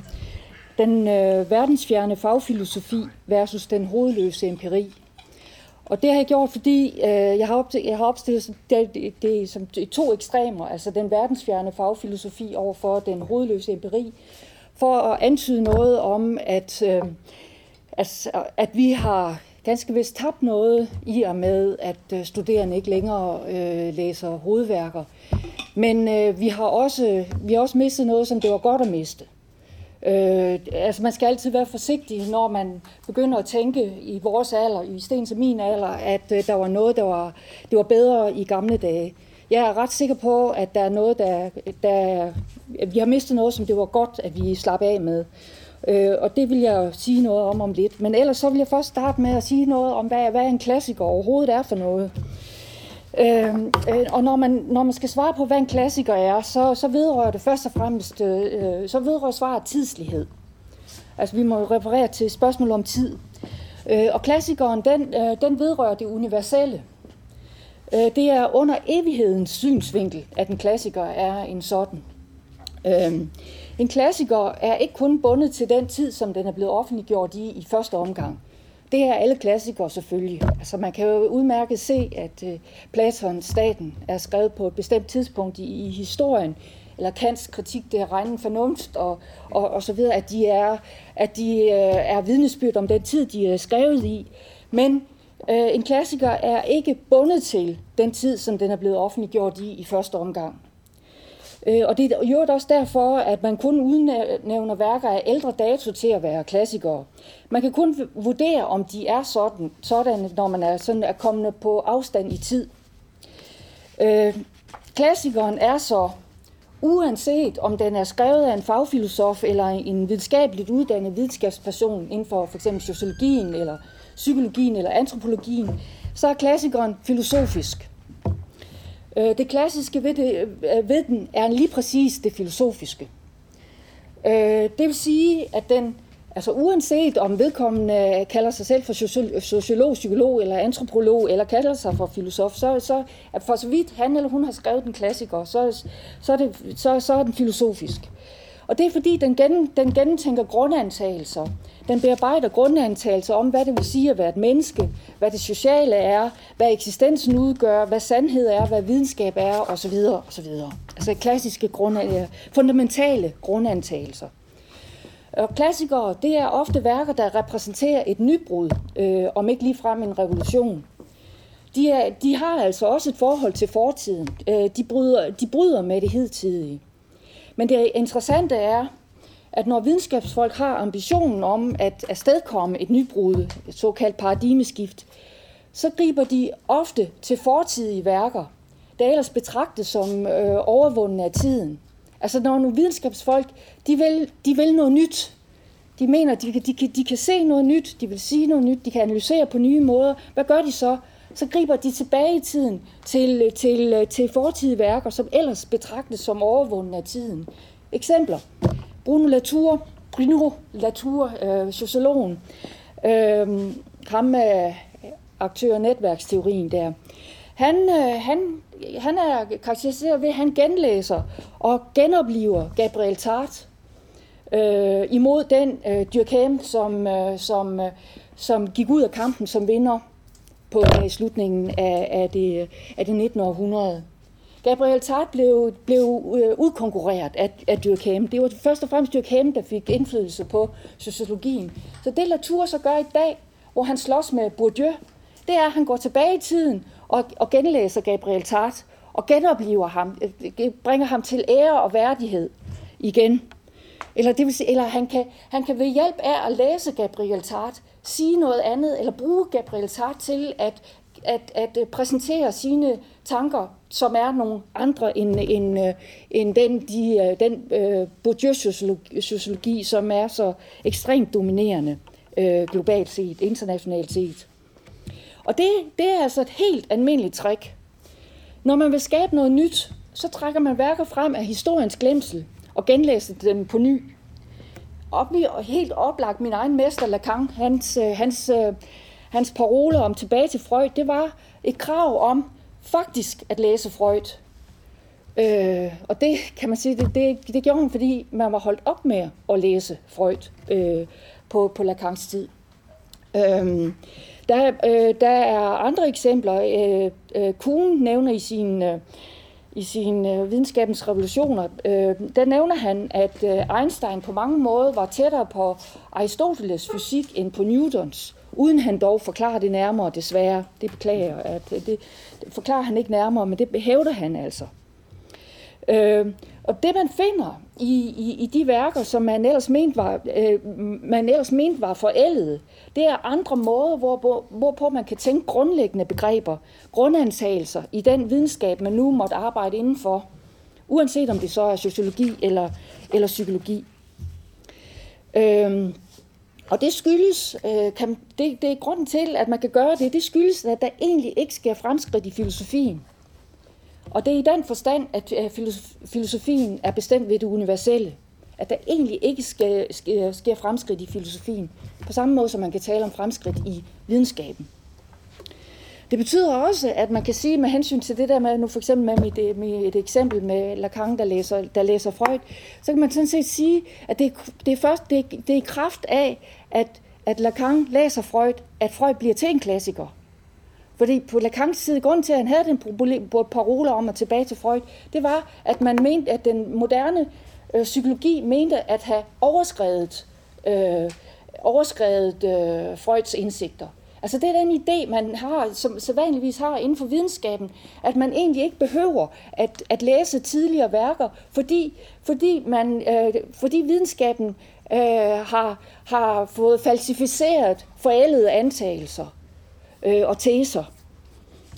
Den øh, verdensfjerne fagfilosofi versus den hovedløse empiri. Og det har jeg gjort, fordi øh, jeg, har opstillet, jeg har opstillet det, det, det som to ekstremer, altså den verdensfjerne fagfilosofi overfor den hovedløse empiri, for at antyde noget om, at, øh, at, at vi har ganske vist tabt noget i og med, at øh, studerende ikke længere øh, læser hovedværker. Men øh, vi, har også, vi har også mistet noget, som det var godt at miste. Øh, altså man skal altid være forsigtig, når man begynder at tænke i vores alder, i sten til min alder, at øh, der var noget, der var, det var bedre i gamle dage. Jeg er ret sikker på, at der er noget, der, der vi har mistet noget, som det var godt, at vi slap af med. Øh, og det vil jeg sige noget om om lidt. Men ellers så vil jeg først starte med at sige noget om, hvad, hvad en klassiker overhovedet er for noget. Øh, øh, og når man, når man skal svare på, hvad en klassiker er, så, så vedrører det først og fremmest, øh, så vedrører svaret tidslighed. Altså vi må referere til spørgsmål om tid. Øh, og klassikeren, den, øh, den vedrører det universelle. Øh, det er under evighedens synsvinkel, at en klassiker er en sådan. Øhm, en klassiker er ikke kun bundet til den tid, som den er blevet offentliggjort i i første omgang. Det er alle klassikere selvfølgelig. Altså man kan jo udmærket se, at øh, Platons Staten er skrevet på et bestemt tidspunkt i, i historien, eller Kants kritik, det er regnen fornumst, og, og, og så videre, at de, er, at de øh, er vidnesbyrd om den tid, de er skrevet i. Men øh, en klassiker er ikke bundet til den tid, som den er blevet offentliggjort i i første omgang. Øh, og det er jo også derfor, at man kun udnævner værker af ældre dato til at være klassikere. Man kan kun vurdere, om de er sådan, sådan når man er, sådan er kommet på afstand i tid. Øh, klassikeren er så, uanset om den er skrevet af en fagfilosof eller en videnskabeligt uddannet videnskabsperson inden for f.eks. sociologien eller psykologien eller antropologien, så er klassikeren filosofisk. Øh, det klassiske ved, det, øh, ved den er lige præcis det filosofiske. Øh, det vil sige, at den, altså uanset om vedkommende kalder sig selv for sociolog, psykolog eller antropolog, eller kalder sig for filosof, så, så for så vidt han eller hun har skrevet den klassiker, så, så, er, det, så, så er den filosofisk. Og det er fordi, den, gen, den gentænker grundantagelser. Den bearbejder grundantagelser om, hvad det vil sige at være et menneske, hvad det sociale er, hvad eksistensen udgør, hvad sandhed er, hvad videnskab er, osv. osv. Altså klassiske grundantagelser, øh, fundamentale grundantagelser. Og klassikere, det er ofte værker, der repræsenterer et nybrud, øh, om ikke ligefrem en revolution. De, er, de har altså også et forhold til fortiden. Øh, de, bryder, de bryder med det hidtidige. Men det interessante er, at når videnskabsfolk har ambitionen om at afstedkomme et nybrud, et såkaldt paradigmeskift, så griber de ofte til fortidige værker, der ellers betragtes som øh, overvundne af tiden. Altså når nogle videnskabsfolk, de vil, de vil noget nyt. De mener, de, de, de, de kan se noget nyt, de vil sige noget nyt, de kan analysere på nye måder. Hvad gør de så? Så griber de tilbage i tiden til, til, til fortidige værker, som ellers betragtes som overvundne af tiden. Eksempler. Bruno Latour, Bruno Latour, øh, sociologen, øh, ham med aktør- og netværksteorien der, han, øh, han, han er karakteriseret ved, at han genlæser og genopliver Gabriel Tart øh, imod den øh, Durkheim, som, øh, som, øh, som gik ud af kampen som vinder på i slutningen af, af, det, af det 19. århundrede. Gabriel Tart blev, blev øh, udkonkurreret af, af Durkheim. Det var først og fremmest Durkheim, der fik indflydelse på sociologien. Så det Latour så gør i dag, hvor han slås med Bourdieu, det er, at han går tilbage i tiden og, og genlæser Gabriel Tart og genoplever ham, øh, bringer ham til ære og værdighed igen. Eller, det vil sige, eller han, kan, han kan ved hjælp af at læse Gabriel Tart sige noget andet, eller bruge Gabriel Tart til at, at, at øh, præsentere sine tanker, som er nogle andre end, end, øh, end den, de, øh, den øh, Bourdieu-sociologi, som er så ekstremt dominerende øh, globalt set, internationalt set. Og det, det er altså et helt almindeligt trick. Når man vil skabe noget nyt, så trækker man værker frem af historiens glemsel og genlæser dem på ny. Og helt oplagt min egen mester Lacan, hans, øh, hans, øh, hans parole om tilbage til Freud, det var et krav om faktisk at læse Freud. Øh, og det kan man sige, det, det, det gjorde han, fordi man var holdt op med at læse Freud øh, på, på Lacans tid. Øh, der, øh, der er andre eksempler. Øh, øh, Kuhn nævner i sin, øh, i sin øh, videnskabens revolutioner, øh, der nævner han, at øh, Einstein på mange måder var tættere på Aristoteles fysik end på Newtons, uden han dog forklarer det nærmere, desværre. Det beklager at øh, det, det forklarer han ikke nærmere, men det hævder han altså. Øh, og det man finder i, i, i de værker, som man ellers mente var, øh, man ellers mente var forældede, det er andre måder, hvor, hvorpå man kan tænke grundlæggende begreber, grundantagelser i den videnskab, man nu måtte arbejde indenfor, uanset om det så er sociologi eller, eller psykologi. Øh, og det skyldes, øh, kan, det, det er grunden til, at man kan gøre det, det skyldes, at der egentlig ikke sker fremskridt i filosofien. Og det er i den forstand, at filosofien er bestemt ved det universelle. At der egentlig ikke sker, sker, sker fremskridt i filosofien. På samme måde som man kan tale om fremskridt i videnskaben. Det betyder også, at man kan sige med hensyn til det der med, nu for eksempel med, mit, øh, med et eksempel med Lacan, der læser, der læser Freud, så kan man sådan set sige, at det, det er først det, det er i kraft af, at, at Lacan læser Freud, at Freud bliver til en klassiker. Fordi på Lacans side, grund til, at han havde den parole om at tilbage til Freud, det var, at man mente, at den moderne øh, psykologi mente at have overskrevet, øh, overskrevet øh, Freuds indsigter. Altså det er den idé, man har, som sædvanligvis har inden for videnskaben, at man egentlig ikke behøver at, at læse tidligere værker, fordi, fordi, man, øh, fordi videnskaben øh, har, har fået falsificeret forældede antagelser øh, og teser.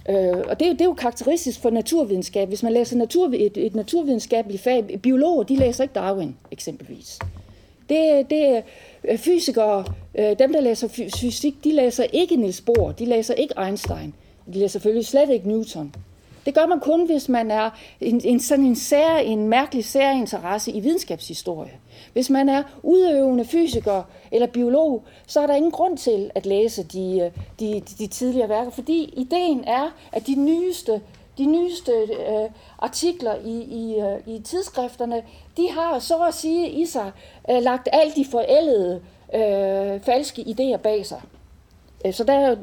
Øh, og det, det er jo karakteristisk for naturvidenskab. Hvis man læser natur, et, et naturvidenskabeligt fag, biologer, de læser ikke Darwin eksempelvis. Det, det er fysikere, øh, dem der læser fysik, de læser ikke Niels Bohr, de læser ikke Einstein, de læser selvfølgelig slet ikke Newton. Det gør man kun, hvis man er en, en sådan en, sær, en mærkelig særinteresse i videnskabshistorie. Hvis man er udøvende fysiker eller biolog, så er der ingen grund til at læse øh, de, de, de tidligere værker, fordi ideen er, at de nyeste, de nyeste øh, artikler i, i, øh, i tidsskrifterne, de har så at sige i sig øh, lagt alle de forældede øh, falske idéer bag sig. Øh, så der,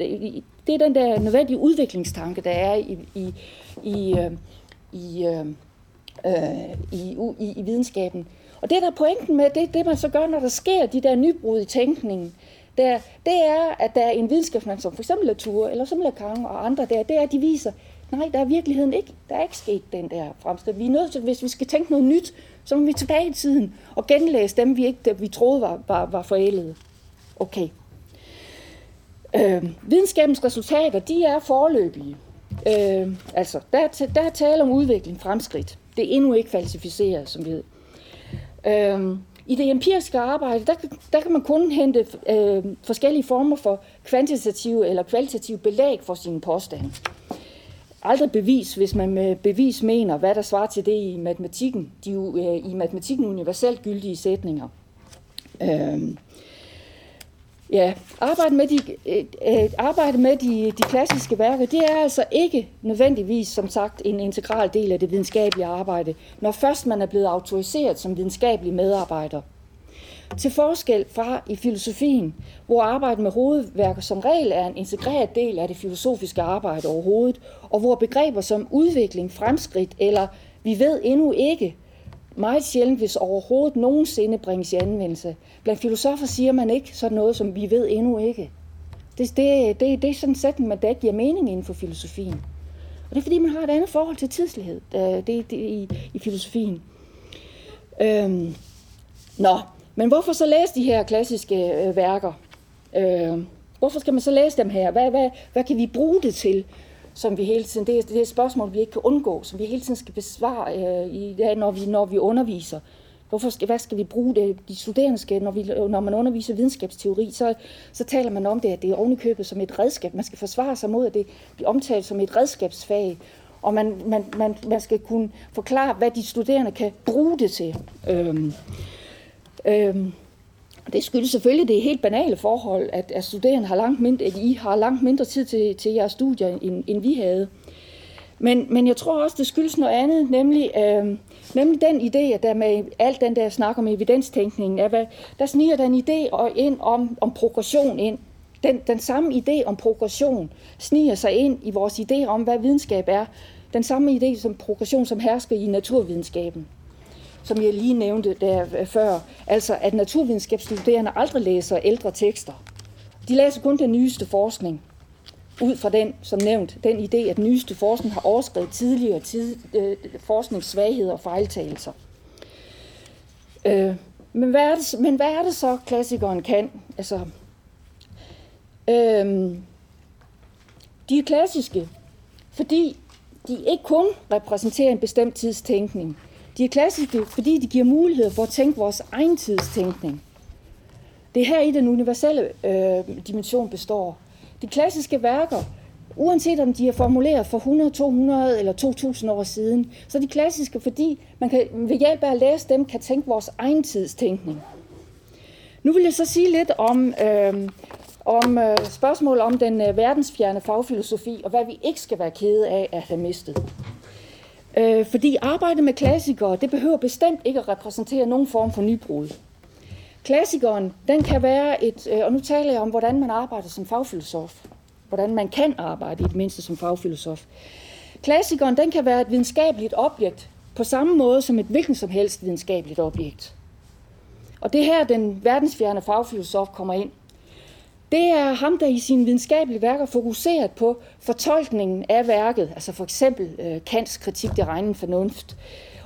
det er den der nødvendige udviklingstanke, der er i, i, i, øh, i, øh, øh i, i, i videnskaben. Og det, der er pointen med det, det man så gør, når der sker de der nybrud i tænkningen, der, det er, at der er en videnskabsmand, som for eksempel Latour, eller som Lacan og andre der, det er, at de viser, nej, der er virkeligheden ikke, der er ikke sket den der fremskridt. Vi er nødt til, hvis vi skal tænke noget nyt, så må vi tilbage i tiden og genlæse dem, vi, ikke, vi troede var, var, var forældede. Okay. Øh, videnskabens resultater, de er forløbige. Øh, altså, der der er tale om udvikling, fremskridt. Det er endnu ikke falsificeret, som vi ved. Øh, I det empiriske arbejde, der, der kan man kun hente øh, forskellige former for kvantitative eller kvalitative belæg for sine påstande. Aldrig bevis, hvis man med bevis mener, hvad der svarer til det i matematikken, de øh, i matematikken universelt gyldige sætninger. Øh, Ja, arbejde med de, øh, øh, arbejde med de, de klassiske værker, det er altså ikke nødvendigvis, som sagt, en integral del af det videnskabelige arbejde, når først man er blevet autoriseret som videnskabelig medarbejder. Til forskel fra i filosofien, hvor arbejde med hovedværker som regel er en integreret del af det filosofiske arbejde overhovedet, og hvor begreber som udvikling, fremskridt eller vi ved endnu ikke, meget sjældent, hvis overhovedet nogensinde bringes i anvendelse. Blandt filosofer siger man ikke sådan noget, som vi ved endnu ikke. Det, det, det, det er sådan en sætning, der ikke giver mening inden for filosofien. Og det er fordi, man har et andet forhold til tidslighed øh, det, det, i, i filosofien. Øhm, nå, men hvorfor så læse de her klassiske øh, værker? Øh, hvorfor skal man så læse dem her? Hvad, hvad, hvad kan vi bruge det til? Som vi hele tiden, det, er, det er et spørgsmål, vi ikke kan undgå, som vi hele tiden skal besvare, øh, i, ja, når, vi, når vi underviser. Hvorfor skal, hvad skal vi bruge det? De studerende skal, når, vi, når man underviser videnskabsteori, så, så taler man om det, at det er ovenikøbet som et redskab. Man skal forsvare sig mod, at det bliver omtalt som et redskabsfag. Og man, man, man, man skal kunne forklare, hvad de studerende kan bruge det til. Øhm, Øhm, det skyldes selvfølgelig det helt banale forhold, at, at studerende har langt mindre, at I har langt mindre tid til, til jeres studier, end, end vi havde. Men, men jeg tror også, det skyldes noget andet, nemlig, øh, nemlig den idé, at der med alt den der snak om evidenstænkningen, er, hvad, der sniger den idé ind om, om progression ind. Den, den samme idé om progression sniger sig ind i vores idé om, hvad videnskab er. Den samme idé som progression, som hersker i naturvidenskaben som jeg lige nævnte der øh, før, altså at naturvidenskabsstuderende aldrig læser ældre tekster. De læser kun den nyeste forskning, ud fra den, som nævnt, den idé, at nyeste forskning har overskrevet tidligere tid, øh, forskningssvagheder og fejltagelser. Øh, men, hvad er det, men hvad er det så, klassikeren kan? Altså, øh, de er klassiske, fordi de ikke kun repræsenterer en bestemt tidstænkning, de er klassiske, fordi de giver mulighed for at tænke vores egen tidstænkning. Det er her i den universelle øh, dimension består. De klassiske værker, uanset om de er formuleret for 100, 200 eller 2000 år siden, så er de klassiske, fordi man kan, ved hjælp af at læse dem kan tænke vores egen tidstænkning. Nu vil jeg så sige lidt om, øh, om øh, spørgsmål om den øh, verdensfjerne fagfilosofi, og hvad vi ikke skal være kede af at have mistet. Øh, fordi arbejde med klassikere, det behøver bestemt ikke at repræsentere nogen form for nybrud. Klassikeren, den kan være et, øh, og nu taler jeg om, hvordan man arbejder som fagfilosof. Hvordan man kan arbejde i det mindste som fagfilosof. Klassikeren, den kan være et videnskabeligt objekt, på samme måde som et hvilken som helst videnskabeligt objekt. Og det her, den verdensfjerne fagfilosof kommer ind. Det er ham, der i sine videnskabelige værker fokuseret på fortolkningen af værket, altså for eksempel øh, Kants kritik det regnende fornuft,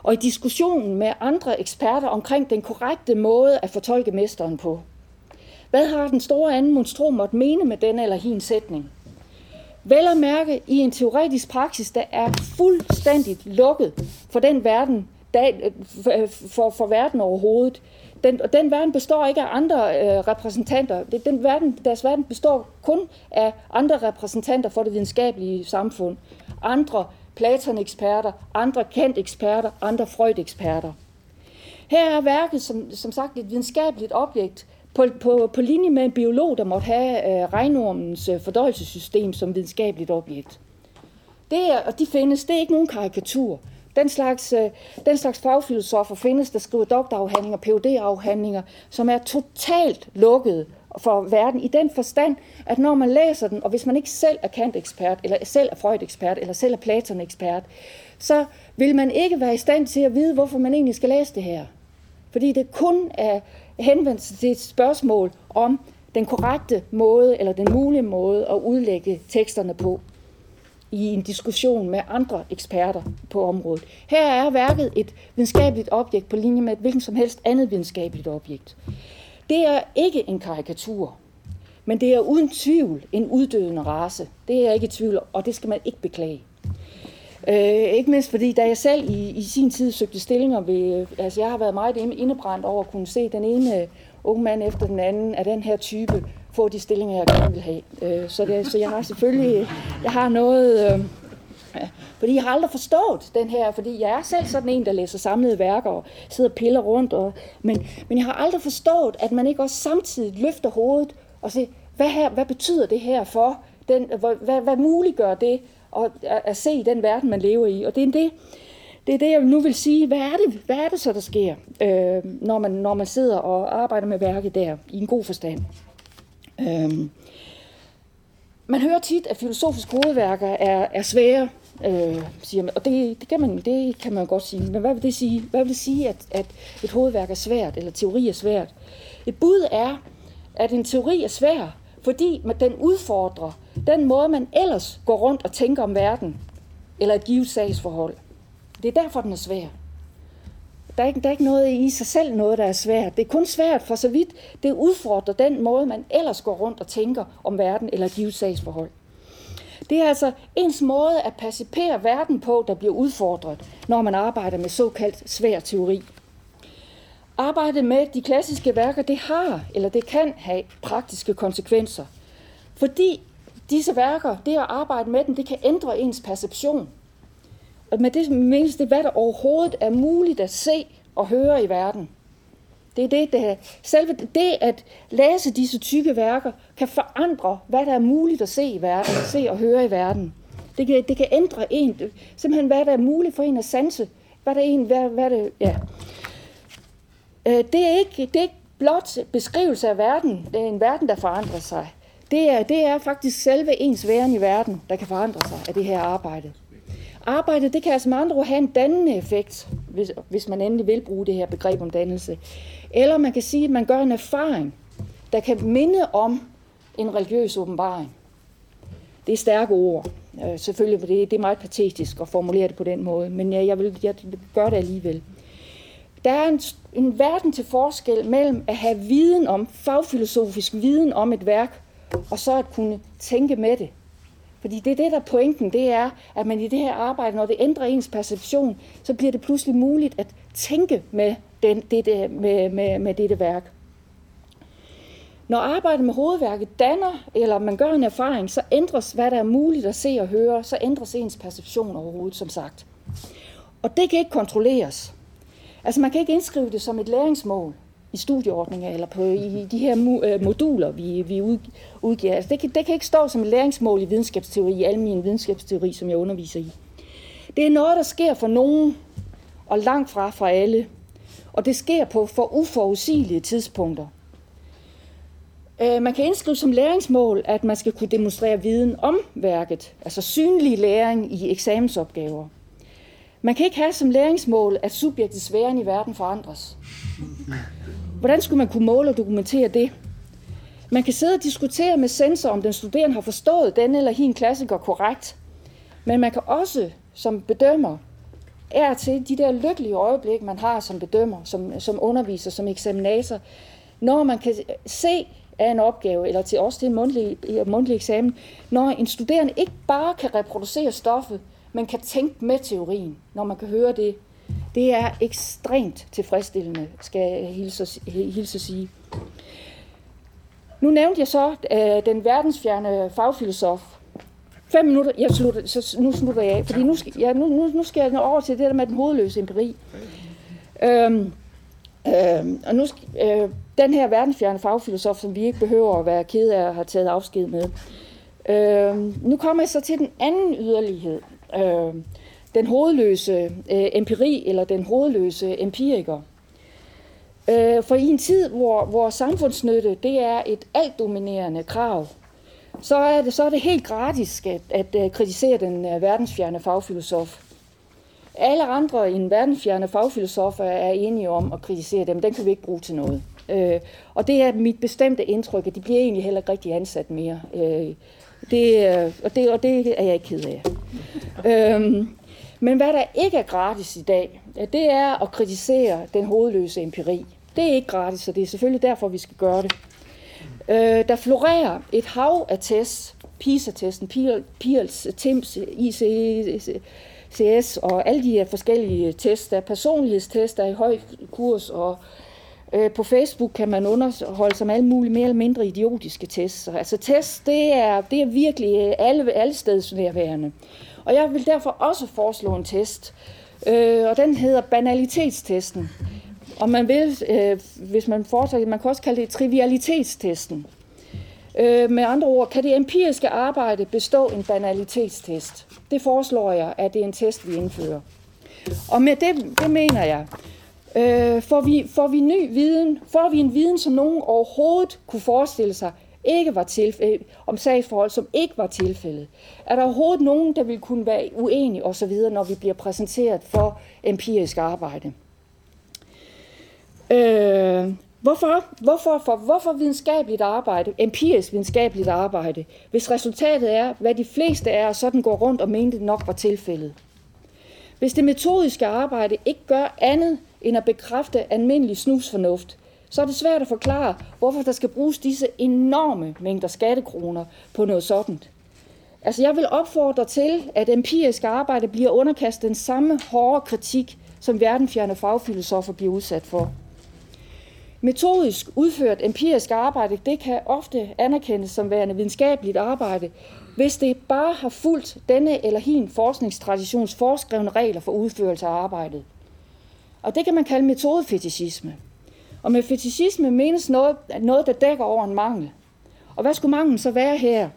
og i diskussionen med andre eksperter omkring den korrekte måde at fortolke mesteren på. Hvad har den store anden monstro måtte mene med den eller hin sætning? Vel at mærke i en teoretisk praksis, der er fuldstændig lukket for den verden, der, øh, for, øh, for, for verden overhovedet den, og den verden består ikke af andre øh, repræsentanter. Den verden, deres verden består kun af andre repræsentanter for det videnskabelige samfund. Andre Platon-eksperter, andre Kant-eksperter, andre Freud-eksperter. Her er værket som, som sagt et videnskabeligt objekt, på, på, på linje med en biolog, der måtte have øh, regnormens øh, fordøjelsessystem som videnskabeligt objekt. Det er, og de findes, det er ikke nogen karikatur. Den slags, øh, den slags fagfilosofer findes, der skriver doktorafhandlinger, PhD-afhandlinger, som er totalt lukket for verden i den forstand, at når man læser den, og hvis man ikke selv er Kant-ekspert, eller selv er Freud-ekspert, eller selv er Platon-ekspert, så vil man ikke være i stand til at vide, hvorfor man egentlig skal læse det her. Fordi det kun er henvendt til et spørgsmål om den korrekte måde, eller den mulige måde at udlægge teksterne på i en diskussion med andre eksperter på området. Her er værket et videnskabeligt objekt på linje med et hvilken som helst andet videnskabeligt objekt. Det er ikke en karikatur, men det er uden tvivl en uddødende race. Det er jeg ikke i tvivl og det skal man ikke beklage. Øh, ikke mindst fordi, da jeg selv i, i sin tid søgte stillinger ved, øh, altså jeg har været meget indebrændt over at kunne se den ene unge mand efter den anden af den her type få de stillinger, jeg gerne vil have. Øh, så, det, så jeg har selvfølgelig jeg har noget... Øh, fordi jeg har aldrig forstået den her, fordi jeg er selv sådan en, der læser samlede værker og sidder og piller rundt. Og, men, men jeg har aldrig forstået, at man ikke også samtidig løfter hovedet og siger, hvad, her, hvad betyder det her for, den, hvad, hvad muliggør det at, at se i den verden, man lever i. Og det er det, det er det, jeg nu vil sige. Hvad er det, hvad er det så, der sker, øh, når, man, når man sidder og arbejder med værket der, i en god forstand? Øh, man hører tit, at filosofiske hovedværker er, er svære, øh, siger man. Og det, det, kan man, det kan man godt sige. Men hvad vil det sige? Hvad vil det sige, at, at et hovedværk er svært, eller teori er svært? Et bud er, at en teori er svær, fordi den udfordrer den måde, man ellers går rundt og tænker om verden, eller et givet sagsforhold. Det er derfor, den er svær. Der er, ikke, der er ikke noget i sig selv noget, der er svært. Det er kun svært for så vidt, det udfordrer den måde, man ellers går rundt og tænker om verden eller givet sagsforhold. Det er altså ens måde at percipere verden på, der bliver udfordret, når man arbejder med såkaldt svær teori. Arbejdet med de klassiske værker, det har, eller det kan have praktiske konsekvenser. Fordi disse værker, det at arbejde med dem, det kan ændre ens perception. Og med det menes det, hvad der overhovedet er muligt at se og høre i verden. Det er det, der, selve det at læse disse tykke værker, kan forandre, hvad der er muligt at se i verden, se og høre i verden. Det kan, det kan ændre en, simpelthen hvad der er muligt for en at sanse, hvad der er en, hvad, hvad det, ja. Øh, det er, ikke, det er ikke blot beskrivelse af verden, det er en verden, der forandrer sig. Det er, det er faktisk selve ens væren i verden, der kan forandre sig af det her arbejde. Arbejdet det kan altså med andre ord have en dannende effekt, hvis, hvis man endelig vil bruge det her begreb om dannelse. Eller man kan sige, at man gør en erfaring, der kan minde om en religiøs åbenbaring. Det er stærke ord. Øh, selvfølgelig, det, det er meget patetisk at formulere det på den måde, men jeg, jeg vil jeg gør det alligevel. Der er en, en verden til forskel mellem at have viden om, fagfilosofisk viden om et værk, og så at kunne tænke med det. Fordi det er det, der er pointen, det er, at man i det her arbejde, når det ændrer ens perception, så bliver det pludselig muligt at tænke med, den, det, det, med, med, med dette værk. Når arbejdet med hovedværket danner, eller man gør en erfaring, så ændres, hvad der er muligt at se og høre, så ændres ens perception overhovedet, som sagt. Og det kan ikke kontrolleres. Altså man kan ikke indskrive det som et læringsmål i studieordninger eller på i de her øh, moduler, vi, vi udgiver. Altså det, kan, det kan ikke stå som et læringsmål i videnskabsteori, i almen videnskabsteori, som jeg underviser i. Det er noget, der sker for nogen, og langt fra for alle. Og det sker på for uforudsigelige tidspunkter. Øh, man kan indskrive som læringsmål, at man skal kunne demonstrere viden om værket, altså synlig læring i eksamensopgaver. Man kan ikke have som læringsmål, at subjektets væren i verden forandres. Hvordan skulle man kunne måle og dokumentere det? Man kan sidde og diskutere med sensor, om den studerende har forstået den eller hin klassiker korrekt. Men man kan også som bedømmer er til de der lykkelige øjeblik, man har som bedømmer, som, som underviser, som eksaminator, når man kan se af en opgave, eller til også til en mundtlig, mundtlig eksamen, når en studerende ikke bare kan reproducere stoffet, men kan tænke med teorien, når man kan høre det. Det er ekstremt tilfredsstillende, skal jeg hilse, hilse at sige. Nu nævnte jeg så øh, den verdensfjerne fagfilosof. Fem minutter, jeg slutter, så nu slutter jeg af, fordi nu skal, ja, nu, nu, nu skal jeg over til det der med den hovedløse empiri. Øhm, øhm, og nu, øh, den her verdensfjerne fagfilosof, som vi ikke behøver at være ked af at have taget afsked med. Øhm, nu kommer jeg så til den anden yderlighed Øhm, den hovedløse øh, empiri eller den hovedløse empiriker. Øh, for i en tid, hvor, hvor samfundsnytte det er et altdominerende krav, så er det, så er det helt gratis at, at, at kritisere den uh, verdensfjerne fagfilosof. Alle andre end verdensfjerne fagfilosofer er enige om at kritisere dem. Den kan vi ikke bruge til noget. Øh, og det er mit bestemte indtryk, at de bliver egentlig heller ikke rigtig ansat mere. Øh, det, øh, og, det, og det er jeg ikke ked af. øhm, men hvad der ikke er gratis i dag, det er at kritisere den hovedløse empiri. Det er ikke gratis, og det er selvfølgelig derfor, vi skal gøre det. Øh, der florerer et hav af tests, PISA-testen, PIRLS, TIMS, ICS og alle de her forskellige tests. Der er personlighedstest, der er i høj kurs, og Øh, på Facebook kan man underholde sig med alle mulige mere eller mindre idiotiske tests. Altså tests, det er, det er virkelig alle, alle steds nærværende. Og jeg vil derfor også foreslå en test, øh, og den hedder banalitetstesten. Og man vil, øh, hvis man foretager man kan også kalde det trivialitetstesten. Øh, med andre ord, kan det empiriske arbejde bestå en banalitetstest? Det foreslår jeg, at det er en test, vi indfører. Og med det, det mener jeg, øh, får, vi, får vi ny viden, får vi en viden, som nogen overhovedet kunne forestille sig, ikke var tilfældet, om sagsforhold, som ikke var tilfældet. Er der overhovedet nogen, der vil kunne være uenige osv., når vi bliver præsenteret for empirisk arbejde? Øh, hvorfor, hvorfor, for, hvorfor videnskabeligt arbejde, empirisk videnskabeligt arbejde, hvis resultatet er, hvad de fleste af os sådan går rundt og mente nok var tilfældet? Hvis det metodiske arbejde ikke gør andet end at bekræfte almindelig snusfornuft, så er det svært at forklare, hvorfor der skal bruges disse enorme mængder skattekroner på noget sådan. Altså jeg vil opfordre til, at empirisk arbejde bliver underkastet den samme hårde kritik, som verdenfjerne fagfilosofer bliver udsat for. Metodisk udført empirisk arbejde, det kan ofte anerkendes som værende videnskabeligt arbejde, hvis det bare har fulgt denne eller hin forskningstraditions foreskrevne regler for udførelse af arbejdet. Og det kan man kalde metodefetishisme. Og med fetishisme menes noget, noget, der dækker over en mangel. Og hvad skulle manglen så være her?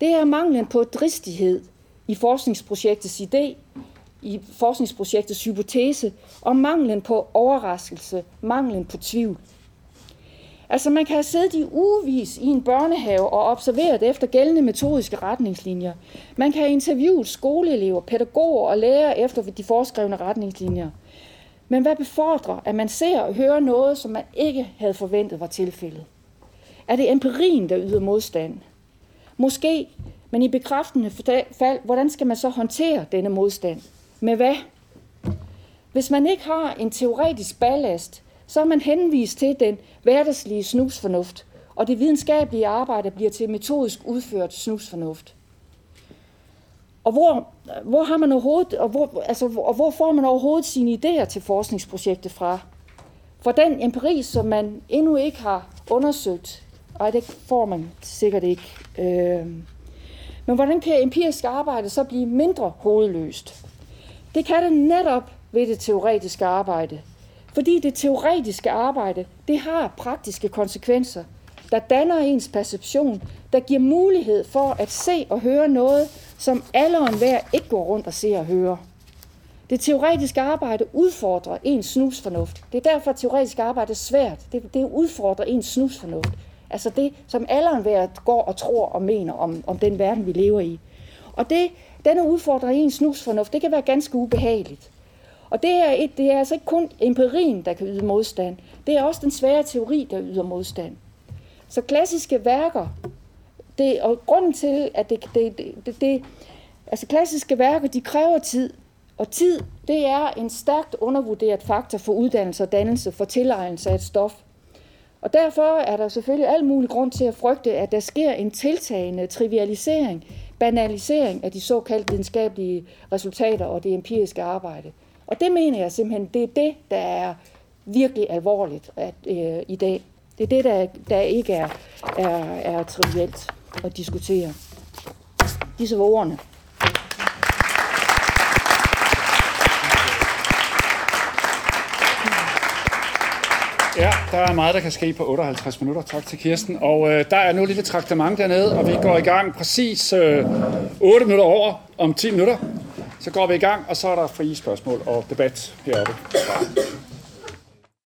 Det er manglen på dristighed i forskningsprojektets idé, i forskningsprojektets hypotese, og manglen på overraskelse, manglen på tvivl. Altså man kan have siddet i ugevis i en børnehave og observeret efter gældende metodiske retningslinjer. Man kan have interviewet skoleelever, pædagoger og lærere efter de foreskrevne retningslinjer. Men hvad befordrer, at man ser og hører noget, som man ikke havde forventet var tilfældet? Er det empirien, der yder modstand? Måske, men i bekræftende fald, hvordan skal man så håndtere denne modstand? Med hvad? Hvis man ikke har en teoretisk ballast, så er man henvist til den hverdagslige snusfornuft, og det videnskabelige arbejde bliver til metodisk udført snusfornuft. Og hvor, hvor har man overhovedet, og hvor, altså, og hvor får man overhovedet sine idéer til forskningsprojektet fra? For den empiri, som man endnu ikke har undersøgt, og det får man sikkert ikke. Øh, men hvordan kan empirisk arbejde så blive mindre hovedløst? Det kan det netop ved det teoretiske arbejde. Fordi det teoretiske arbejde, det har praktiske konsekvenser, der danner ens perception, der giver mulighed for at se og høre noget, som alle og enhver ikke går rundt og ser og hører. Det teoretiske arbejde udfordrer ens snusfornuft. Det er derfor, at teoretisk arbejde er svært. Det, det udfordrer ens snusfornuft. Altså det, som alle og enhver går og tror og mener om, om den verden, vi lever i. Og det, denne udfordrer ens snusfornuft, det kan være ganske ubehageligt. Og det er, et, det er altså ikke kun empirien, der kan yde modstand. Det er også den svære teori, der yder modstand. Så klassiske værker, det, og grunden til, at det, det, det, det, altså klassiske værker, de kræver tid, og tid, det er en stærkt undervurderet faktor for uddannelse og dannelse, for tilegnelse af et stof. Og derfor er der selvfølgelig al mulig grund til at frygte, at der sker en tiltagende trivialisering, banalisering af de såkaldte videnskabelige resultater og det empiriske arbejde. Og det mener jeg simpelthen, det er det, der er virkelig alvorligt at, øh, i dag. Det er det, der, der ikke er, er, er trivielt at diskutere. Disse var ordene. Ja, der er meget, der kan ske på 58 minutter. Tak til Kirsten. Og øh, der er nu et lille traktement dernede, og vi går i gang præcis øh, 8 minutter over om 10 minutter. Så går vi i gang, og så er der frie spørgsmål og debat heroppe.